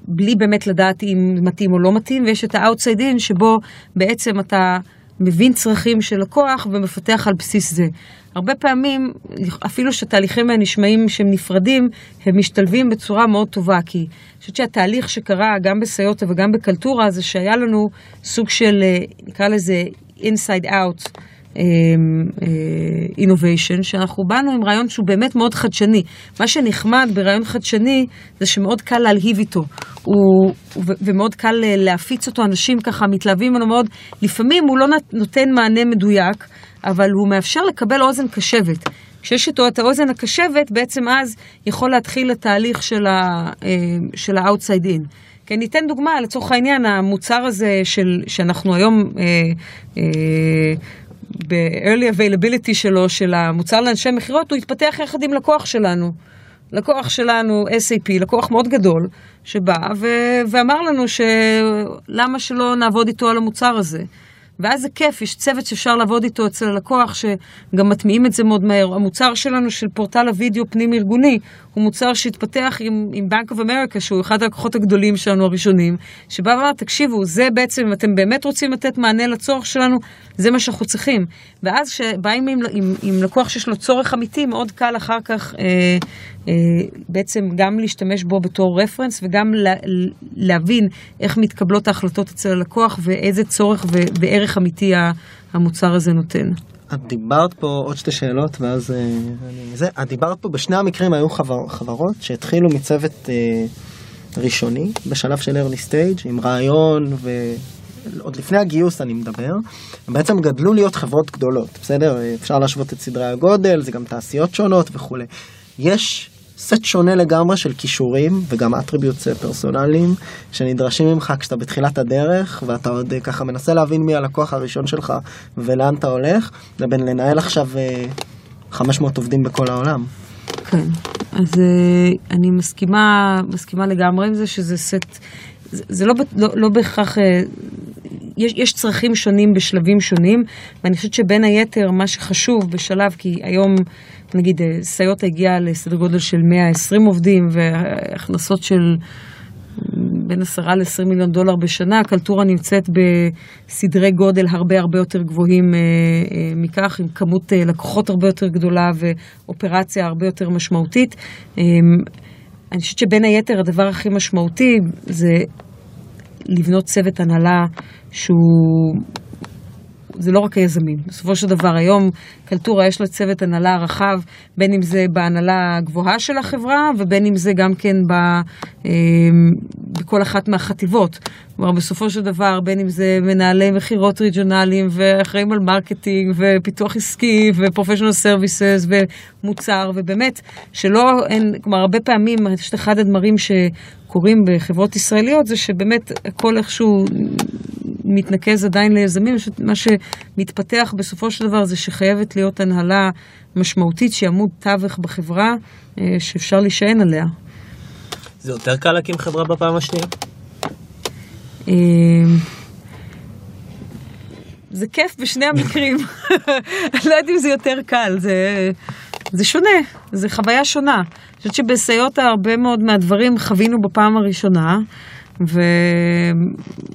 בלי באמת לדעת אם מתאים או לא מתאים, ויש את ה-outside in שבו בעצם אתה מבין צרכים של לקוח ומפתח על בסיס זה. הרבה פעמים, אפילו שהתהליכים האלה נשמעים שהם נפרדים, הם משתלבים בצורה מאוד טובה, כי אני חושבת שהתהליך שקרה גם בסיוטה וגם בקלטורה זה שהיה לנו סוג של, נקרא לזה inside out. Innovation, שאנחנו באנו עם רעיון שהוא באמת מאוד חדשני. מה שנחמד ברעיון חדשני זה שמאוד קל להלהיב איתו, הוא, ומאוד קל להפיץ אותו, אנשים ככה מתלהבים ממנו מאוד. לפעמים הוא לא נותן מענה מדויק, אבל הוא מאפשר לקבל אוזן קשבת. כשיש איתו את האוזן הקשבת, בעצם אז יכול להתחיל התהליך של ה-outside in. כי אני אתן דוגמה, לצורך העניין, המוצר הזה של, שאנחנו היום... אה, אה, ב-early availability שלו, של המוצר לאנשי מכירות, הוא התפתח יחד עם לקוח שלנו. לקוח שלנו, SAP, לקוח מאוד גדול, שבא ו- ואמר לנו שלמה שלא נעבוד איתו על המוצר הזה. ואז זה כיף, יש צוות שאפשר לעבוד איתו אצל הלקוח, שגם מטמיעים את זה מאוד מהר. המוצר שלנו של פורטל הוידאו פנים-ארגוני, הוא מוצר שהתפתח עם, עם Bank of America, שהוא אחד הלקוחות הגדולים שלנו הראשונים, שבא ואמר, תקשיבו, זה בעצם, אם אתם באמת רוצים לתת מענה לצורך שלנו, זה מה שאנחנו צריכים. ואז כשבאים עם, עם, עם לקוח שיש לו צורך אמיתי, מאוד קל אחר כך אה, בעצם גם להשתמש בו בתור רפרנס, וגם לה, להבין איך מתקבלות ההחלטות אצל הלקוח, ואיזה צורך ו, וערך אמיתי המוצר הזה נותן. את דיברת פה עוד שתי שאלות ואז אה, אני זה, את דיברת פה בשני המקרים היו חבר, חברות שהתחילו מצוות אה, ראשוני בשלב של early stage עם רעיון ועוד לפני הגיוס אני מדבר, הם בעצם גדלו להיות חברות גדולות, בסדר? אפשר להשוות את סדרי הגודל, זה גם תעשיות שונות וכולי. יש סט שונה לגמרי של כישורים וגם אטריביוטס פרסונליים שנדרשים ממך כשאתה בתחילת הדרך ואתה עוד ככה מנסה להבין מי הלקוח הראשון שלך ולאן אתה הולך, לבין לנהל עכשיו 500 עובדים בכל העולם. כן, אז אני מסכימה, מסכימה לגמרי עם זה שזה סט, זה, זה לא, לא, לא בהכרח, יש, יש צרכים שונים בשלבים שונים, ואני חושבת שבין היתר מה שחשוב בשלב, כי היום נגיד סיוטה הגיעה לסדר גודל של 120 עובדים והכנסות של בין 10 ל-20 מיליון דולר בשנה, קלטורה נמצאת בסדרי גודל הרבה הרבה יותר גבוהים אה, אה, מכך, עם כמות אה, לקוחות הרבה יותר גדולה ואופרציה הרבה יותר משמעותית. אה, אני חושבת שבין היתר הדבר הכי משמעותי זה לבנות צוות הנהלה שהוא זה לא רק היזמים. בסופו של דבר היום קלטורה יש לה צוות הנהלה רחב, בין אם זה בהנהלה הגבוהה של החברה ובין אם זה גם כן ב, אה, בכל אחת מהחטיבות. כלומר בסופו של דבר בין אם זה מנהלי מכירות ריג'ונליים ואחראים על marketing ופיתוח עסקי ו professional services ומוצר ובאמת שלא, אין, כלומר הרבה פעמים, יש אחד הדברים שקורים בחברות ישראליות זה שבאמת הכל איכשהו מתנקז עדיין ליזמים, מה שמתפתח בסופו של דבר זה שחייבת להיות הנהלה משמעותית שהיא עמוד תווך בחברה אה, שאפשר להישען עליה. זה יותר קל להקים חברה בפעם השנייה? אה, זה כיף בשני המקרים. אני לא יודעת אם זה יותר קל, זה, זה שונה, זה חוויה שונה. אני חושבת שבסיוטה הרבה מאוד מהדברים חווינו בפעם הראשונה, ו...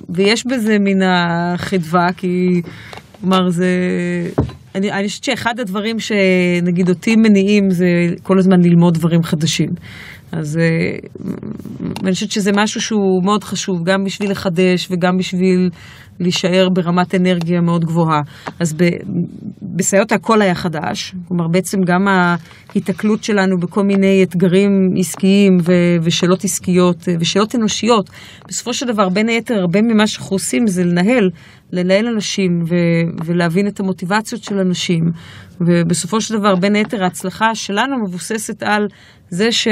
ויש בזה מן החדווה, כי, כלומר, זה... אני, אני חושבת שאחד הדברים שנגיד אותי מניעים זה כל הזמן ללמוד דברים חדשים. אז אני חושבת שזה משהו שהוא מאוד חשוב, גם בשביל לחדש וגם בשביל להישאר ברמת אנרגיה מאוד גבוהה. אז בסיוטה הכל היה חדש, כלומר בעצם גם ההיתקלות שלנו בכל מיני אתגרים עסקיים ו- ושאלות עסקיות ושאלות אנושיות, בסופו של דבר בין היתר הרבה ממה שאנחנו עושים זה לנהל, לנהל אנשים ו- ולהבין את המוטיבציות של אנשים, ובסופו של דבר בין היתר ההצלחה שלנו מבוססת על זה ש...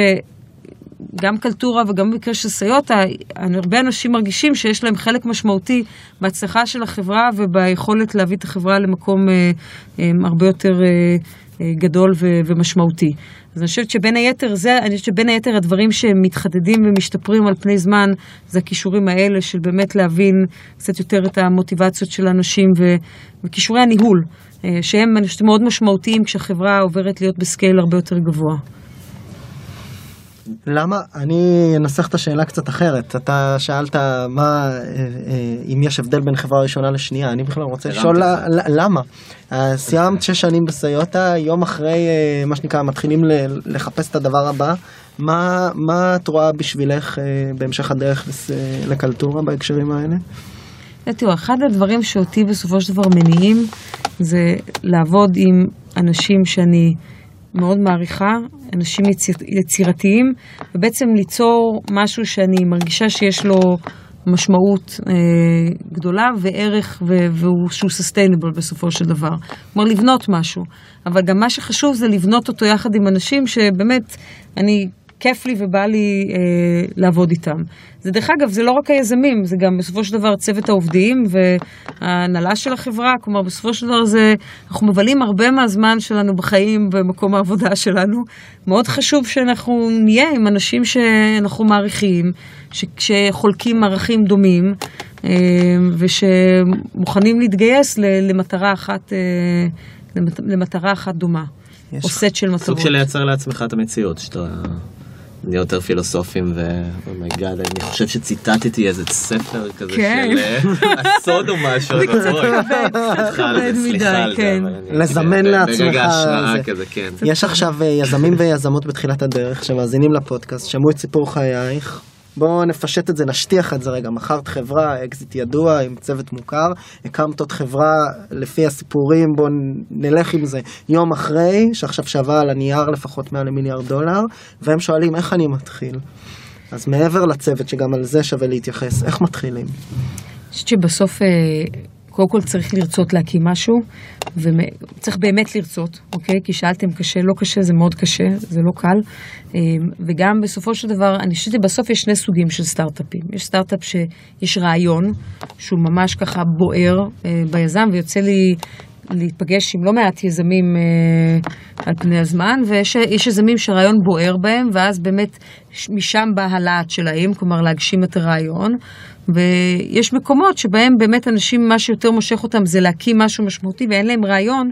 גם קלטורה וגם במקרה של סיוטה, הרבה אנשים מרגישים שיש להם חלק משמעותי בהצלחה של החברה וביכולת להביא את החברה למקום אה, אה, הרבה יותר אה, אה, גדול ו- ומשמעותי. אז אני חושבת שבין היתר זה, אני חושבת שבין היתר הדברים שמתחדדים ומשתפרים על פני זמן, זה הכישורים האלה של באמת להבין קצת יותר את המוטיבציות של האנשים ו- וכישורי הניהול, אה, שהם, אני חושבת, מאוד משמעותיים כשהחברה עוברת להיות בסקייל הרבה יותר גבוה. למה? אני אנסח את השאלה קצת אחרת. אתה שאלת מה, אה, אה, אם יש הבדל בין חברה ראשונה לשנייה, אני בכלל רוצה לשאול למה. אה, סיימת שש שנים בסיוטה, יום אחרי, מה שנקרא, מתחילים לחפש את הדבר הבא. מה, מה את רואה בשבילך בהמשך הדרך לקלטורה בהקשרים האלה? תראו, אחד הדברים שאותי בסופו של דבר מניעים זה לעבוד עם אנשים שאני... מאוד מעריכה, אנשים יציר, יצירתיים, ובעצם ליצור משהו שאני מרגישה שיש לו משמעות אה, גדולה וערך ו- והוא שהוא סוסטיינבל בסופו של דבר. כלומר, לבנות משהו. אבל גם מה שחשוב זה לבנות אותו יחד עם אנשים שבאמת, אני כיף לי ובא לי אה, לעבוד איתם. זה דרך אגב, זה לא רק היזמים, זה גם בסופו של דבר צוות העובדים וההנהלה של החברה, כלומר בסופו של דבר זה, אנחנו מבלים הרבה מהזמן שלנו בחיים במקום העבודה שלנו. מאוד חשוב שאנחנו נהיה עם אנשים שאנחנו מעריכים, ש, שחולקים ערכים דומים. אה, ושמוכנים להתגייס למטרה אחת, אה, למטרה אחת דומה, או סט של מטרות. סוג של לייצר לעצמך את המציאות, שאתה נהיה יותר פילוסופים ו oh my God, אני חושב שציטטתי איזה ספר כזה כן. של אה, הסוד או משהו. זה קצת כבד מדי, כן. לזמן לעצמך. ברגע השראה כזה, כן. יש עכשיו אה, יזמים ויזמות בתחילת הדרך שמאזינים לפודקאסט, שמעו את סיפור חייך. בואו נפשט את זה, נשטיח את זה רגע. מכרת חברה, אקזיט ידוע, עם צוות מוכר, הקמת עוד חברה לפי הסיפורים, בואו נלך עם זה יום אחרי, שעכשיו שווה על הנייר לפחות מעל למיליארד דולר, והם שואלים איך אני מתחיל. אז מעבר לצוות, שגם על זה שווה להתייחס, איך מתחילים? אני חושבת שבסוף... קודם כל צריך לרצות להקים משהו, וצריך באמת לרצות, אוקיי? כי שאלת אם קשה, לא קשה, זה מאוד קשה, זה לא קל. אמ, וגם בסופו של דבר, אני חושבת שבסוף יש שני סוגים של סטארט-אפים. יש סטארט-אפ שיש רעיון, שהוא ממש ככה בוער אה, ביזם, ויוצא לי להיפגש עם לא מעט יזמים אה, על פני הזמן, ויש יזמים שהרעיון בוער בהם, ואז באמת משם בא הלהט שלהם, כלומר להגשים את הרעיון. ויש מקומות שבהם באמת אנשים, מה שיותר מושך אותם זה להקים משהו משמעותי ואין להם רעיון,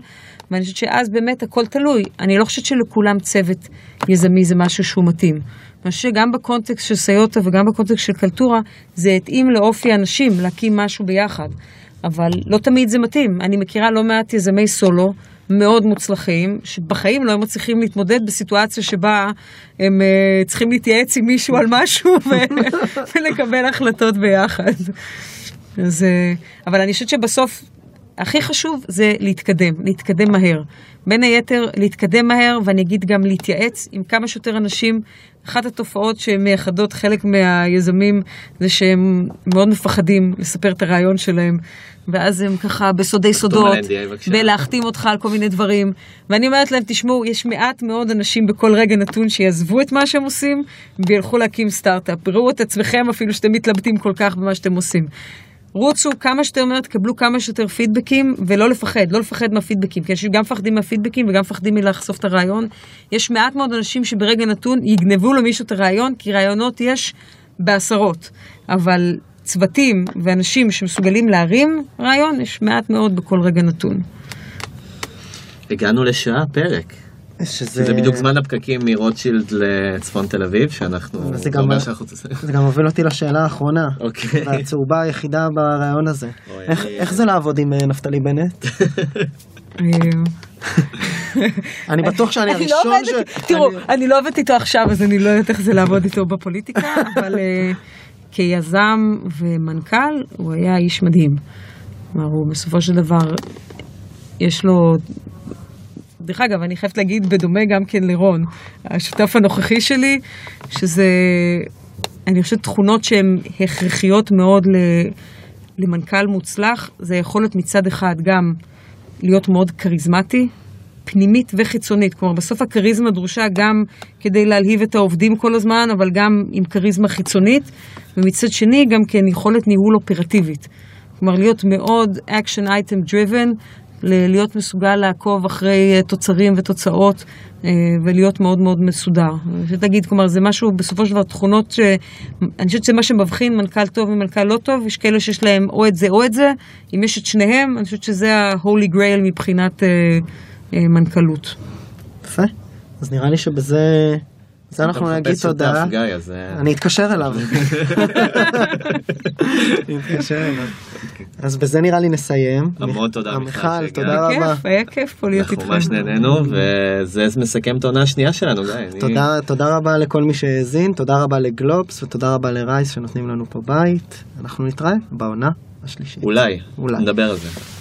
ואני חושבת שאז באמת הכל תלוי. אני לא חושבת שלכולם צוות יזמי זה משהו שהוא מתאים. אני חושבת שגם בקונטקסט של סיוטה וגם בקונטקסט של קלטורה, זה התאים לאופי האנשים להקים משהו ביחד. אבל לא תמיד זה מתאים. אני מכירה לא מעט יזמי סולו מאוד מוצלחים, שבחיים לא היו מצליחים להתמודד בסיטואציה שבה הם uh, צריכים להתייעץ עם מישהו על משהו ולקבל החלטות ביחד. אז, uh, אבל אני חושבת שבסוף הכי חשוב זה להתקדם, להתקדם מהר. בין היתר, להתקדם מהר, ואני אגיד גם להתייעץ עם כמה שיותר אנשים. אחת התופעות שמייחדות חלק מהיזמים זה שהם מאוד מפחדים לספר את הרעיון שלהם, ואז הם ככה בסודי סודות. ולהחתים אותך על כל מיני דברים. ואני אומרת להם, תשמעו, יש מעט מאוד אנשים בכל רגע נתון שיעזבו את מה שהם עושים, וילכו להקים סטארט-אפ. ראו את עצמכם אפילו שאתם מתלבטים כל כך במה שאתם עושים. רוצו כמה שיותר מהר, תקבלו כמה שיותר פידבקים, ולא לפחד, לא לפחד מהפידבקים, כי אנשים גם מפחדים מהפידבקים וגם מפחדים מלחשוף את הרעיון. יש מעט מאוד אנשים שברגע נתון יגנבו למישהו את הרעיון, כי רעיונות יש בעשרות. אבל צוותים ואנשים שמסוגלים להרים רעיון, יש מעט מאוד בכל רגע נתון. הגענו לשעה פרק. שזה... זה בדיוק זמן הפקקים מרוטשילד לצפון תל אביב, שאנחנו... זה גם- אומר שאנחנו... זה גם מוביל אותי לשאלה האחרונה. אוקיי. והצהובה היחידה ברעיון הזה. אוי, איך- אני- איך זה לעבוד עם אה, נפתלי בנט? אה, אני בטוח שאני אני לא הראשון ש... תראו, אני- אני לא עובדת איתו עכשיו, אז אני לא יודעת איך זה לעבוד איתו בפוליטיקה, אבל אה, כיזם ומנכ"ל, הוא היה איש מדהים. כלומר, הוא בסופו של דבר, יש לו... דרך אגב, אני חייבת להגיד, בדומה גם כן לרון, השותף הנוכחי שלי, שזה, אני חושבת, תכונות שהן הכרחיות מאוד ל- למנכ"ל מוצלח, זה יכולת מצד אחד גם להיות מאוד כריזמטי, פנימית וחיצונית. כלומר, בסוף הכריזמה דרושה גם כדי להלהיב את העובדים כל הזמן, אבל גם עם כריזמה חיצונית, ומצד שני גם כן יכולת ניהול אופרטיבית. כלומר, להיות מאוד action item driven, להיות מסוגל לעקוב אחרי אה, תוצרים ותוצאות, אה, ולהיות מאוד מאוד מסודר. להגיד, כלומר, זה משהו, בסופו של דבר, תכונות ש... אני חושבת שזה מה שמבחין מנכ"ל טוב ומנכ"ל לא טוב, יש כאלה שיש להם או את זה או את זה, אם יש את שניהם, אני חושבת שזה ה-holy grail מבחינת אה, אה, מנכ"לות. יפה. אז נראה לי שבזה זה אנחנו אתה נגיד מחפש תודה. שותף, גיא, אז... אני אתקשר אליו. אז בזה נראה לי נסיים. המון תודה, מיכל. תודה היה רבה. כיף, היה כיף פה להיות אנחנו איתכם. ממש נהנינו, וזה מסכם את העונה השנייה שלנו, תודה, תודה רבה לכל מי שהאזין, תודה רבה לגלובס ותודה רבה לרייס שנותנים לנו פה בית. אנחנו נתראה בעונה השלישית. אולי, אולי. נדבר על זה.